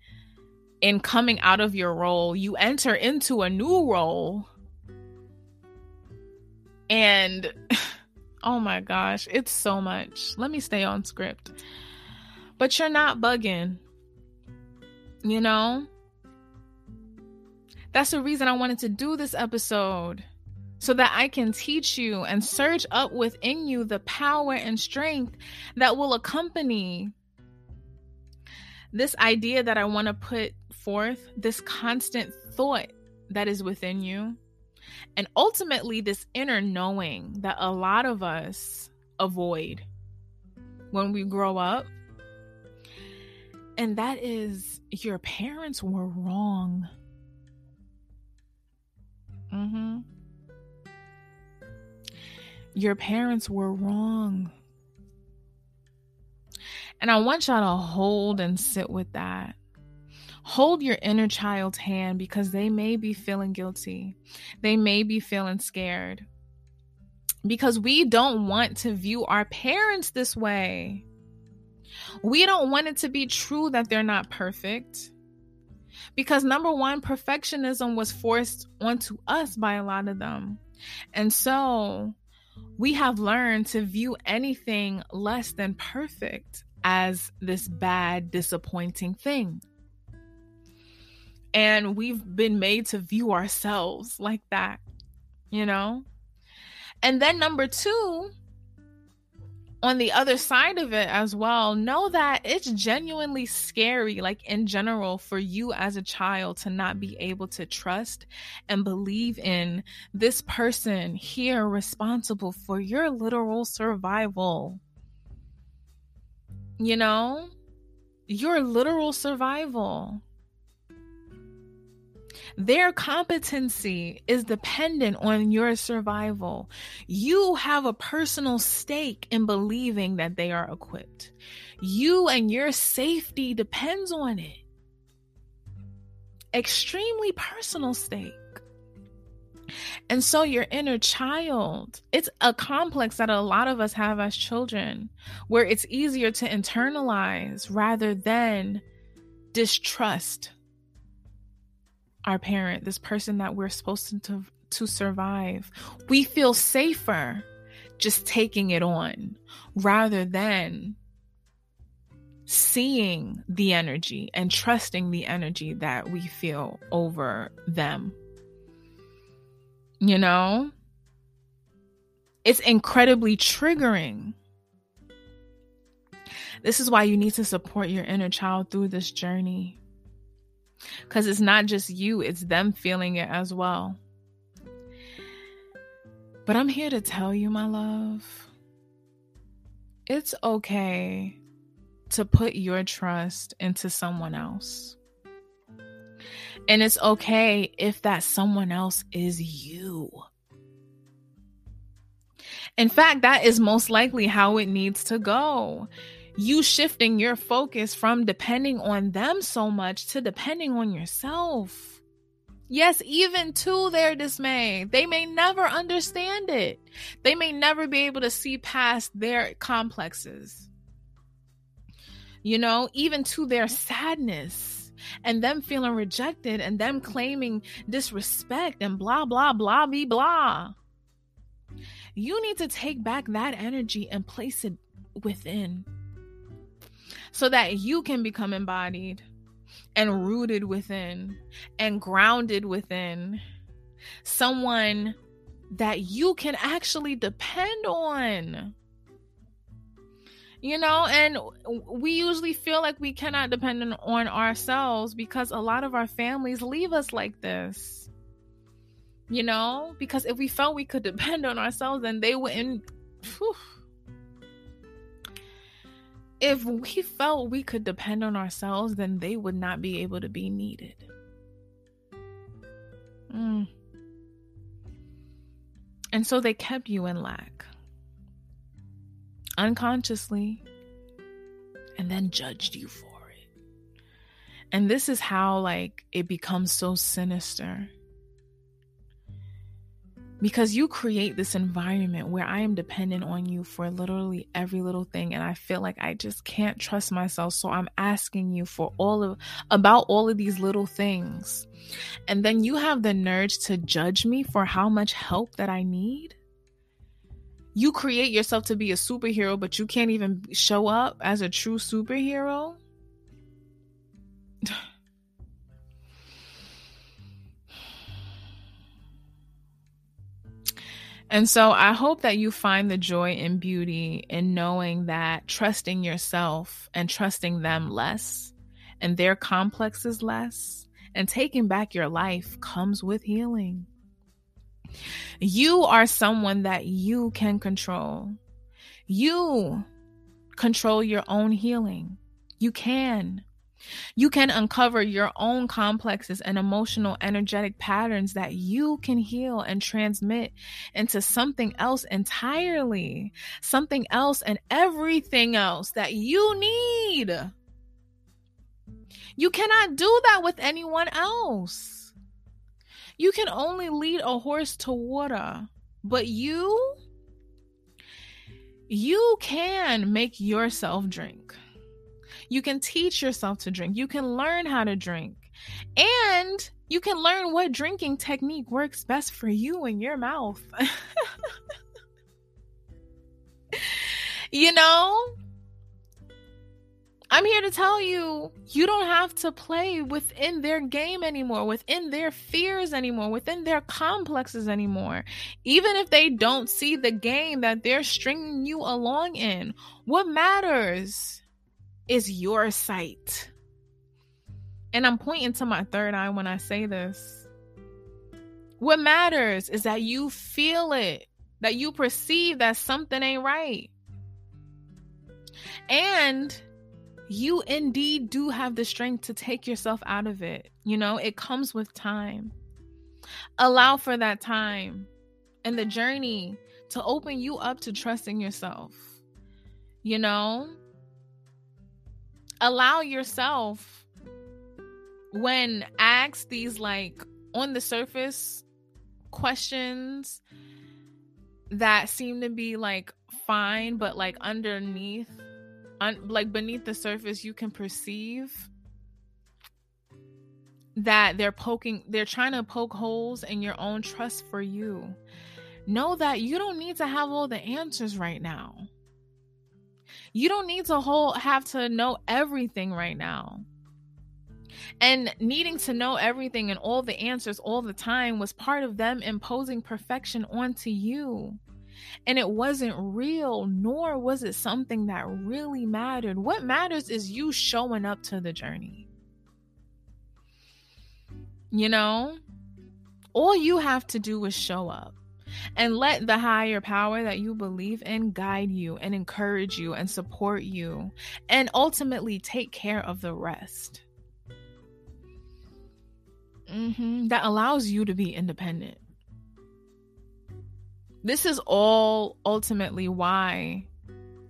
in coming out of your role you enter into a new role. And Oh my gosh, it's so much. Let me stay on script. But you're not bugging. You know? That's the reason I wanted to do this episode. So that I can teach you and surge up within you the power and strength that will accompany this idea that I want to put forth, this constant thought that is within you and ultimately, this inner knowing that a lot of us avoid when we grow up. And that is your parents were wrong. Mm-hmm. Your parents were wrong. And I want y'all to hold and sit with that. Hold your inner child's hand because they may be feeling guilty. They may be feeling scared. Because we don't want to view our parents this way. We don't want it to be true that they're not perfect. Because number one, perfectionism was forced onto us by a lot of them. And so we have learned to view anything less than perfect as this bad, disappointing thing. And we've been made to view ourselves like that, you know? And then number two, on the other side of it as well, know that it's genuinely scary, like in general, for you as a child to not be able to trust and believe in this person here responsible for your literal survival. You know, your literal survival. Their competency is dependent on your survival. You have a personal stake in believing that they are equipped. You and your safety depends on it. Extremely personal stake. And so, your inner child, it's a complex that a lot of us have as children, where it's easier to internalize rather than distrust our parent, this person that we're supposed to to survive. We feel safer just taking it on rather than seeing the energy and trusting the energy that we feel over them. You know? It's incredibly triggering. This is why you need to support your inner child through this journey. Because it's not just you, it's them feeling it as well. But I'm here to tell you, my love, it's okay to put your trust into someone else. And it's okay if that someone else is you. In fact, that is most likely how it needs to go you shifting your focus from depending on them so much to depending on yourself. Yes, even to their dismay. They may never understand it. They may never be able to see past their complexes. You know, even to their sadness and them feeling rejected and them claiming disrespect and blah, blah, blah, blah, blah. You need to take back that energy and place it within so that you can become embodied and rooted within and grounded within someone that you can actually depend on. You know, and we usually feel like we cannot depend on ourselves because a lot of our families leave us like this. You know, because if we felt we could depend on ourselves, then they wouldn't. Whew, if we felt we could depend on ourselves, then they would not be able to be needed. Mm. And so they kept you in lack unconsciously and then judged you for it. And this is how, like, it becomes so sinister because you create this environment where I am dependent on you for literally every little thing and I feel like I just can't trust myself so I'm asking you for all of about all of these little things. And then you have the nerve to judge me for how much help that I need. You create yourself to be a superhero but you can't even show up as a true superhero And so I hope that you find the joy and beauty in knowing that trusting yourself and trusting them less and their complexes less and taking back your life comes with healing. You are someone that you can control. You control your own healing. You can. You can uncover your own complexes and emotional, energetic patterns that you can heal and transmit into something else entirely, something else and everything else that you need. You cannot do that with anyone else. You can only lead a horse to water, but you, you can make yourself drink. You can teach yourself to drink. You can learn how to drink. And you can learn what drinking technique works best for you and your mouth. you know? I'm here to tell you, you don't have to play within their game anymore, within their fears anymore, within their complexes anymore. Even if they don't see the game that they're stringing you along in, what matters is your sight. And I'm pointing to my third eye when I say this. What matters is that you feel it, that you perceive that something ain't right. And you indeed do have the strength to take yourself out of it. You know, it comes with time. Allow for that time and the journey to open you up to trusting yourself. You know, allow yourself when asked these like on the surface questions that seem to be like fine, but like underneath un- like beneath the surface you can perceive that they're poking they're trying to poke holes in your own trust for you know that you don't need to have all the answers right now you don't need to whole have to know everything right now and needing to know everything and all the answers all the time was part of them imposing perfection onto you and it wasn't real, nor was it something that really mattered. What matters is you showing up to the journey. You know, all you have to do is show up and let the higher power that you believe in guide you and encourage you and support you and ultimately take care of the rest. Mm-hmm. That allows you to be independent this is all ultimately why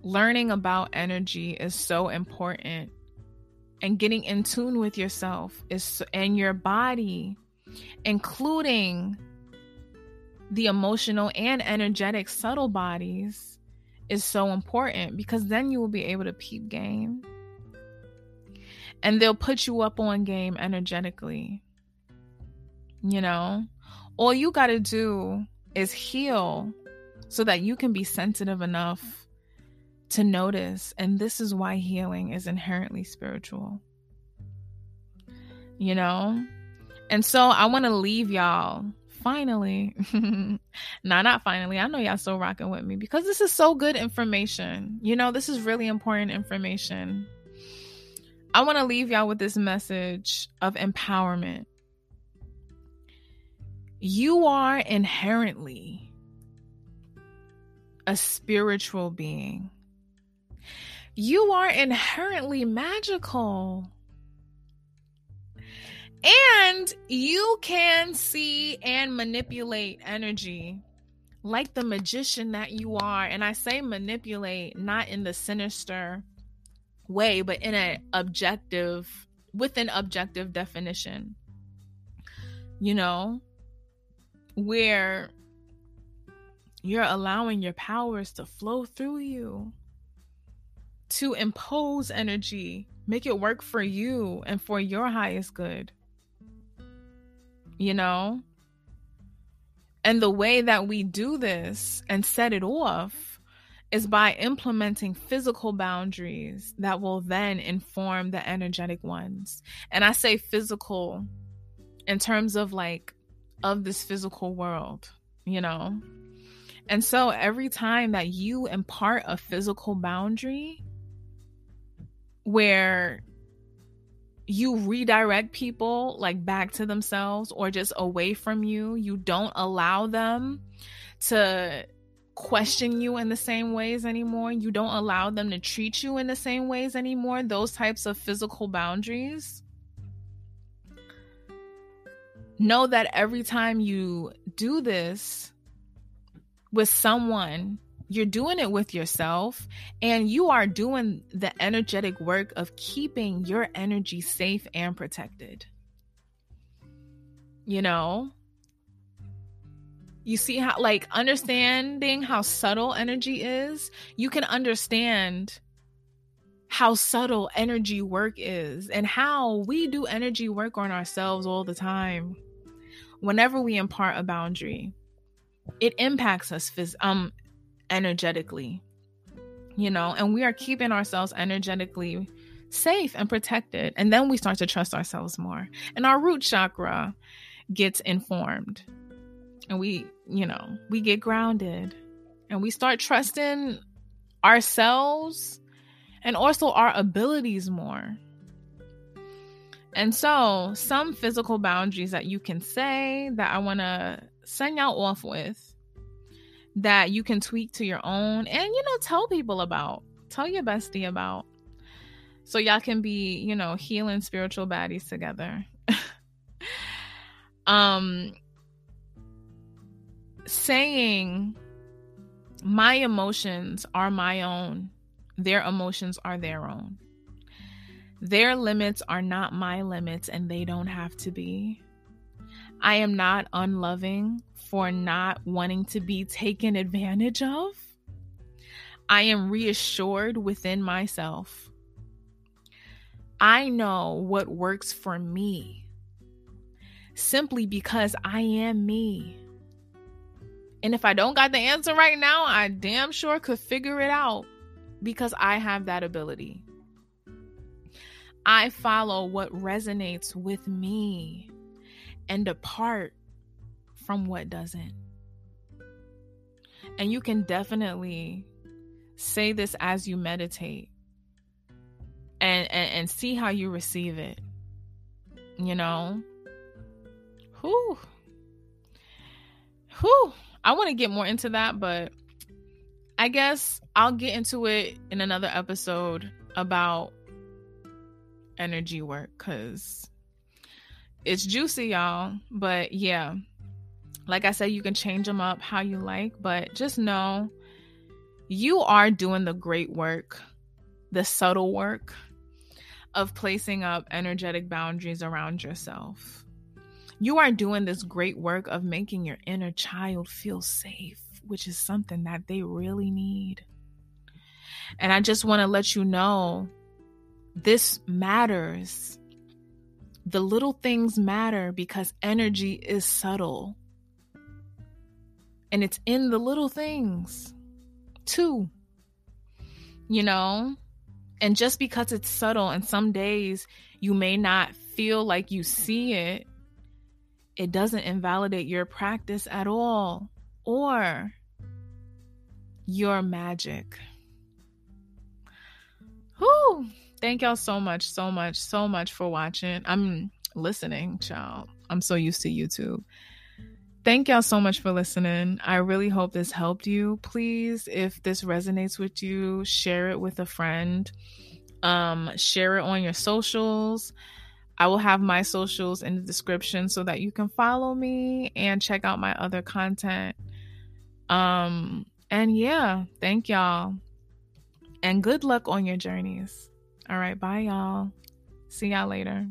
learning about energy is so important and getting in tune with yourself is and your body including the emotional and energetic subtle bodies is so important because then you will be able to peep game and they'll put you up on game energetically you know all you got to do is heal so that you can be sensitive enough to notice. And this is why healing is inherently spiritual. You know? And so I want to leave y'all finally. nah, not finally. I know y'all still rocking with me because this is so good information. You know, this is really important information. I want to leave y'all with this message of empowerment you are inherently a spiritual being. You are inherently magical. And you can see and manipulate energy like the magician that you are. And I say manipulate not in the sinister way, but in an objective, with an objective definition. You know, where you're allowing your powers to flow through you to impose energy, make it work for you and for your highest good. You know? And the way that we do this and set it off is by implementing physical boundaries that will then inform the energetic ones. And I say physical in terms of like of this physical world, you know? And so every time that you impart a physical boundary where you redirect people like back to themselves or just away from you, you don't allow them to question you in the same ways anymore. You don't allow them to treat you in the same ways anymore. Those types of physical boundaries know that every time you do this with someone, you're doing it with yourself and you are doing the energetic work of keeping your energy safe and protected. You know? You see how, like, understanding how subtle energy is, you can understand how subtle energy work is and how we do energy work on ourselves all the time. Whenever we impart a boundary, it impacts us phys- um energetically. You know, and we are keeping ourselves energetically safe and protected. And then we start to trust ourselves more. And our root chakra gets informed. And we, you know, we get grounded and we start trusting ourselves and also our abilities more. And so, some physical boundaries that you can say that I want to send y'all off with that you can tweak to your own and, you know, tell people about, tell your bestie about. So y'all can be, you know, healing spiritual baddies together. um, saying my emotions are my own their emotions are their own. Their limits are not my limits, and they don't have to be. I am not unloving for not wanting to be taken advantage of. I am reassured within myself. I know what works for me simply because I am me. And if I don't got the answer right now, I damn sure could figure it out because I have that ability. I follow what resonates with me and depart from what doesn't. And you can definitely say this as you meditate and, and, and see how you receive it. You know? Whew. Whew. I want to get more into that, but I guess I'll get into it in another episode about energy work because it's juicy, y'all. But yeah, like I said, you can change them up how you like, but just know you are doing the great work, the subtle work of placing up energetic boundaries around yourself. You are doing this great work of making your inner child feel safe which is something that they really need. And I just want to let you know this matters. The little things matter because energy is subtle. And it's in the little things, too. You know? And just because it's subtle, and some days you may not feel like you see it, it doesn't invalidate your practice at all or your magic. Whew. Thank y'all so much, so much, so much for watching. I'm listening, child. I'm so used to YouTube. Thank y'all so much for listening. I really hope this helped you. Please, if this resonates with you, share it with a friend. Um, share it on your socials. I will have my socials in the description so that you can follow me and check out my other content. Um, and yeah, thank y'all. And good luck on your journeys. All right, bye, y'all. See y'all later.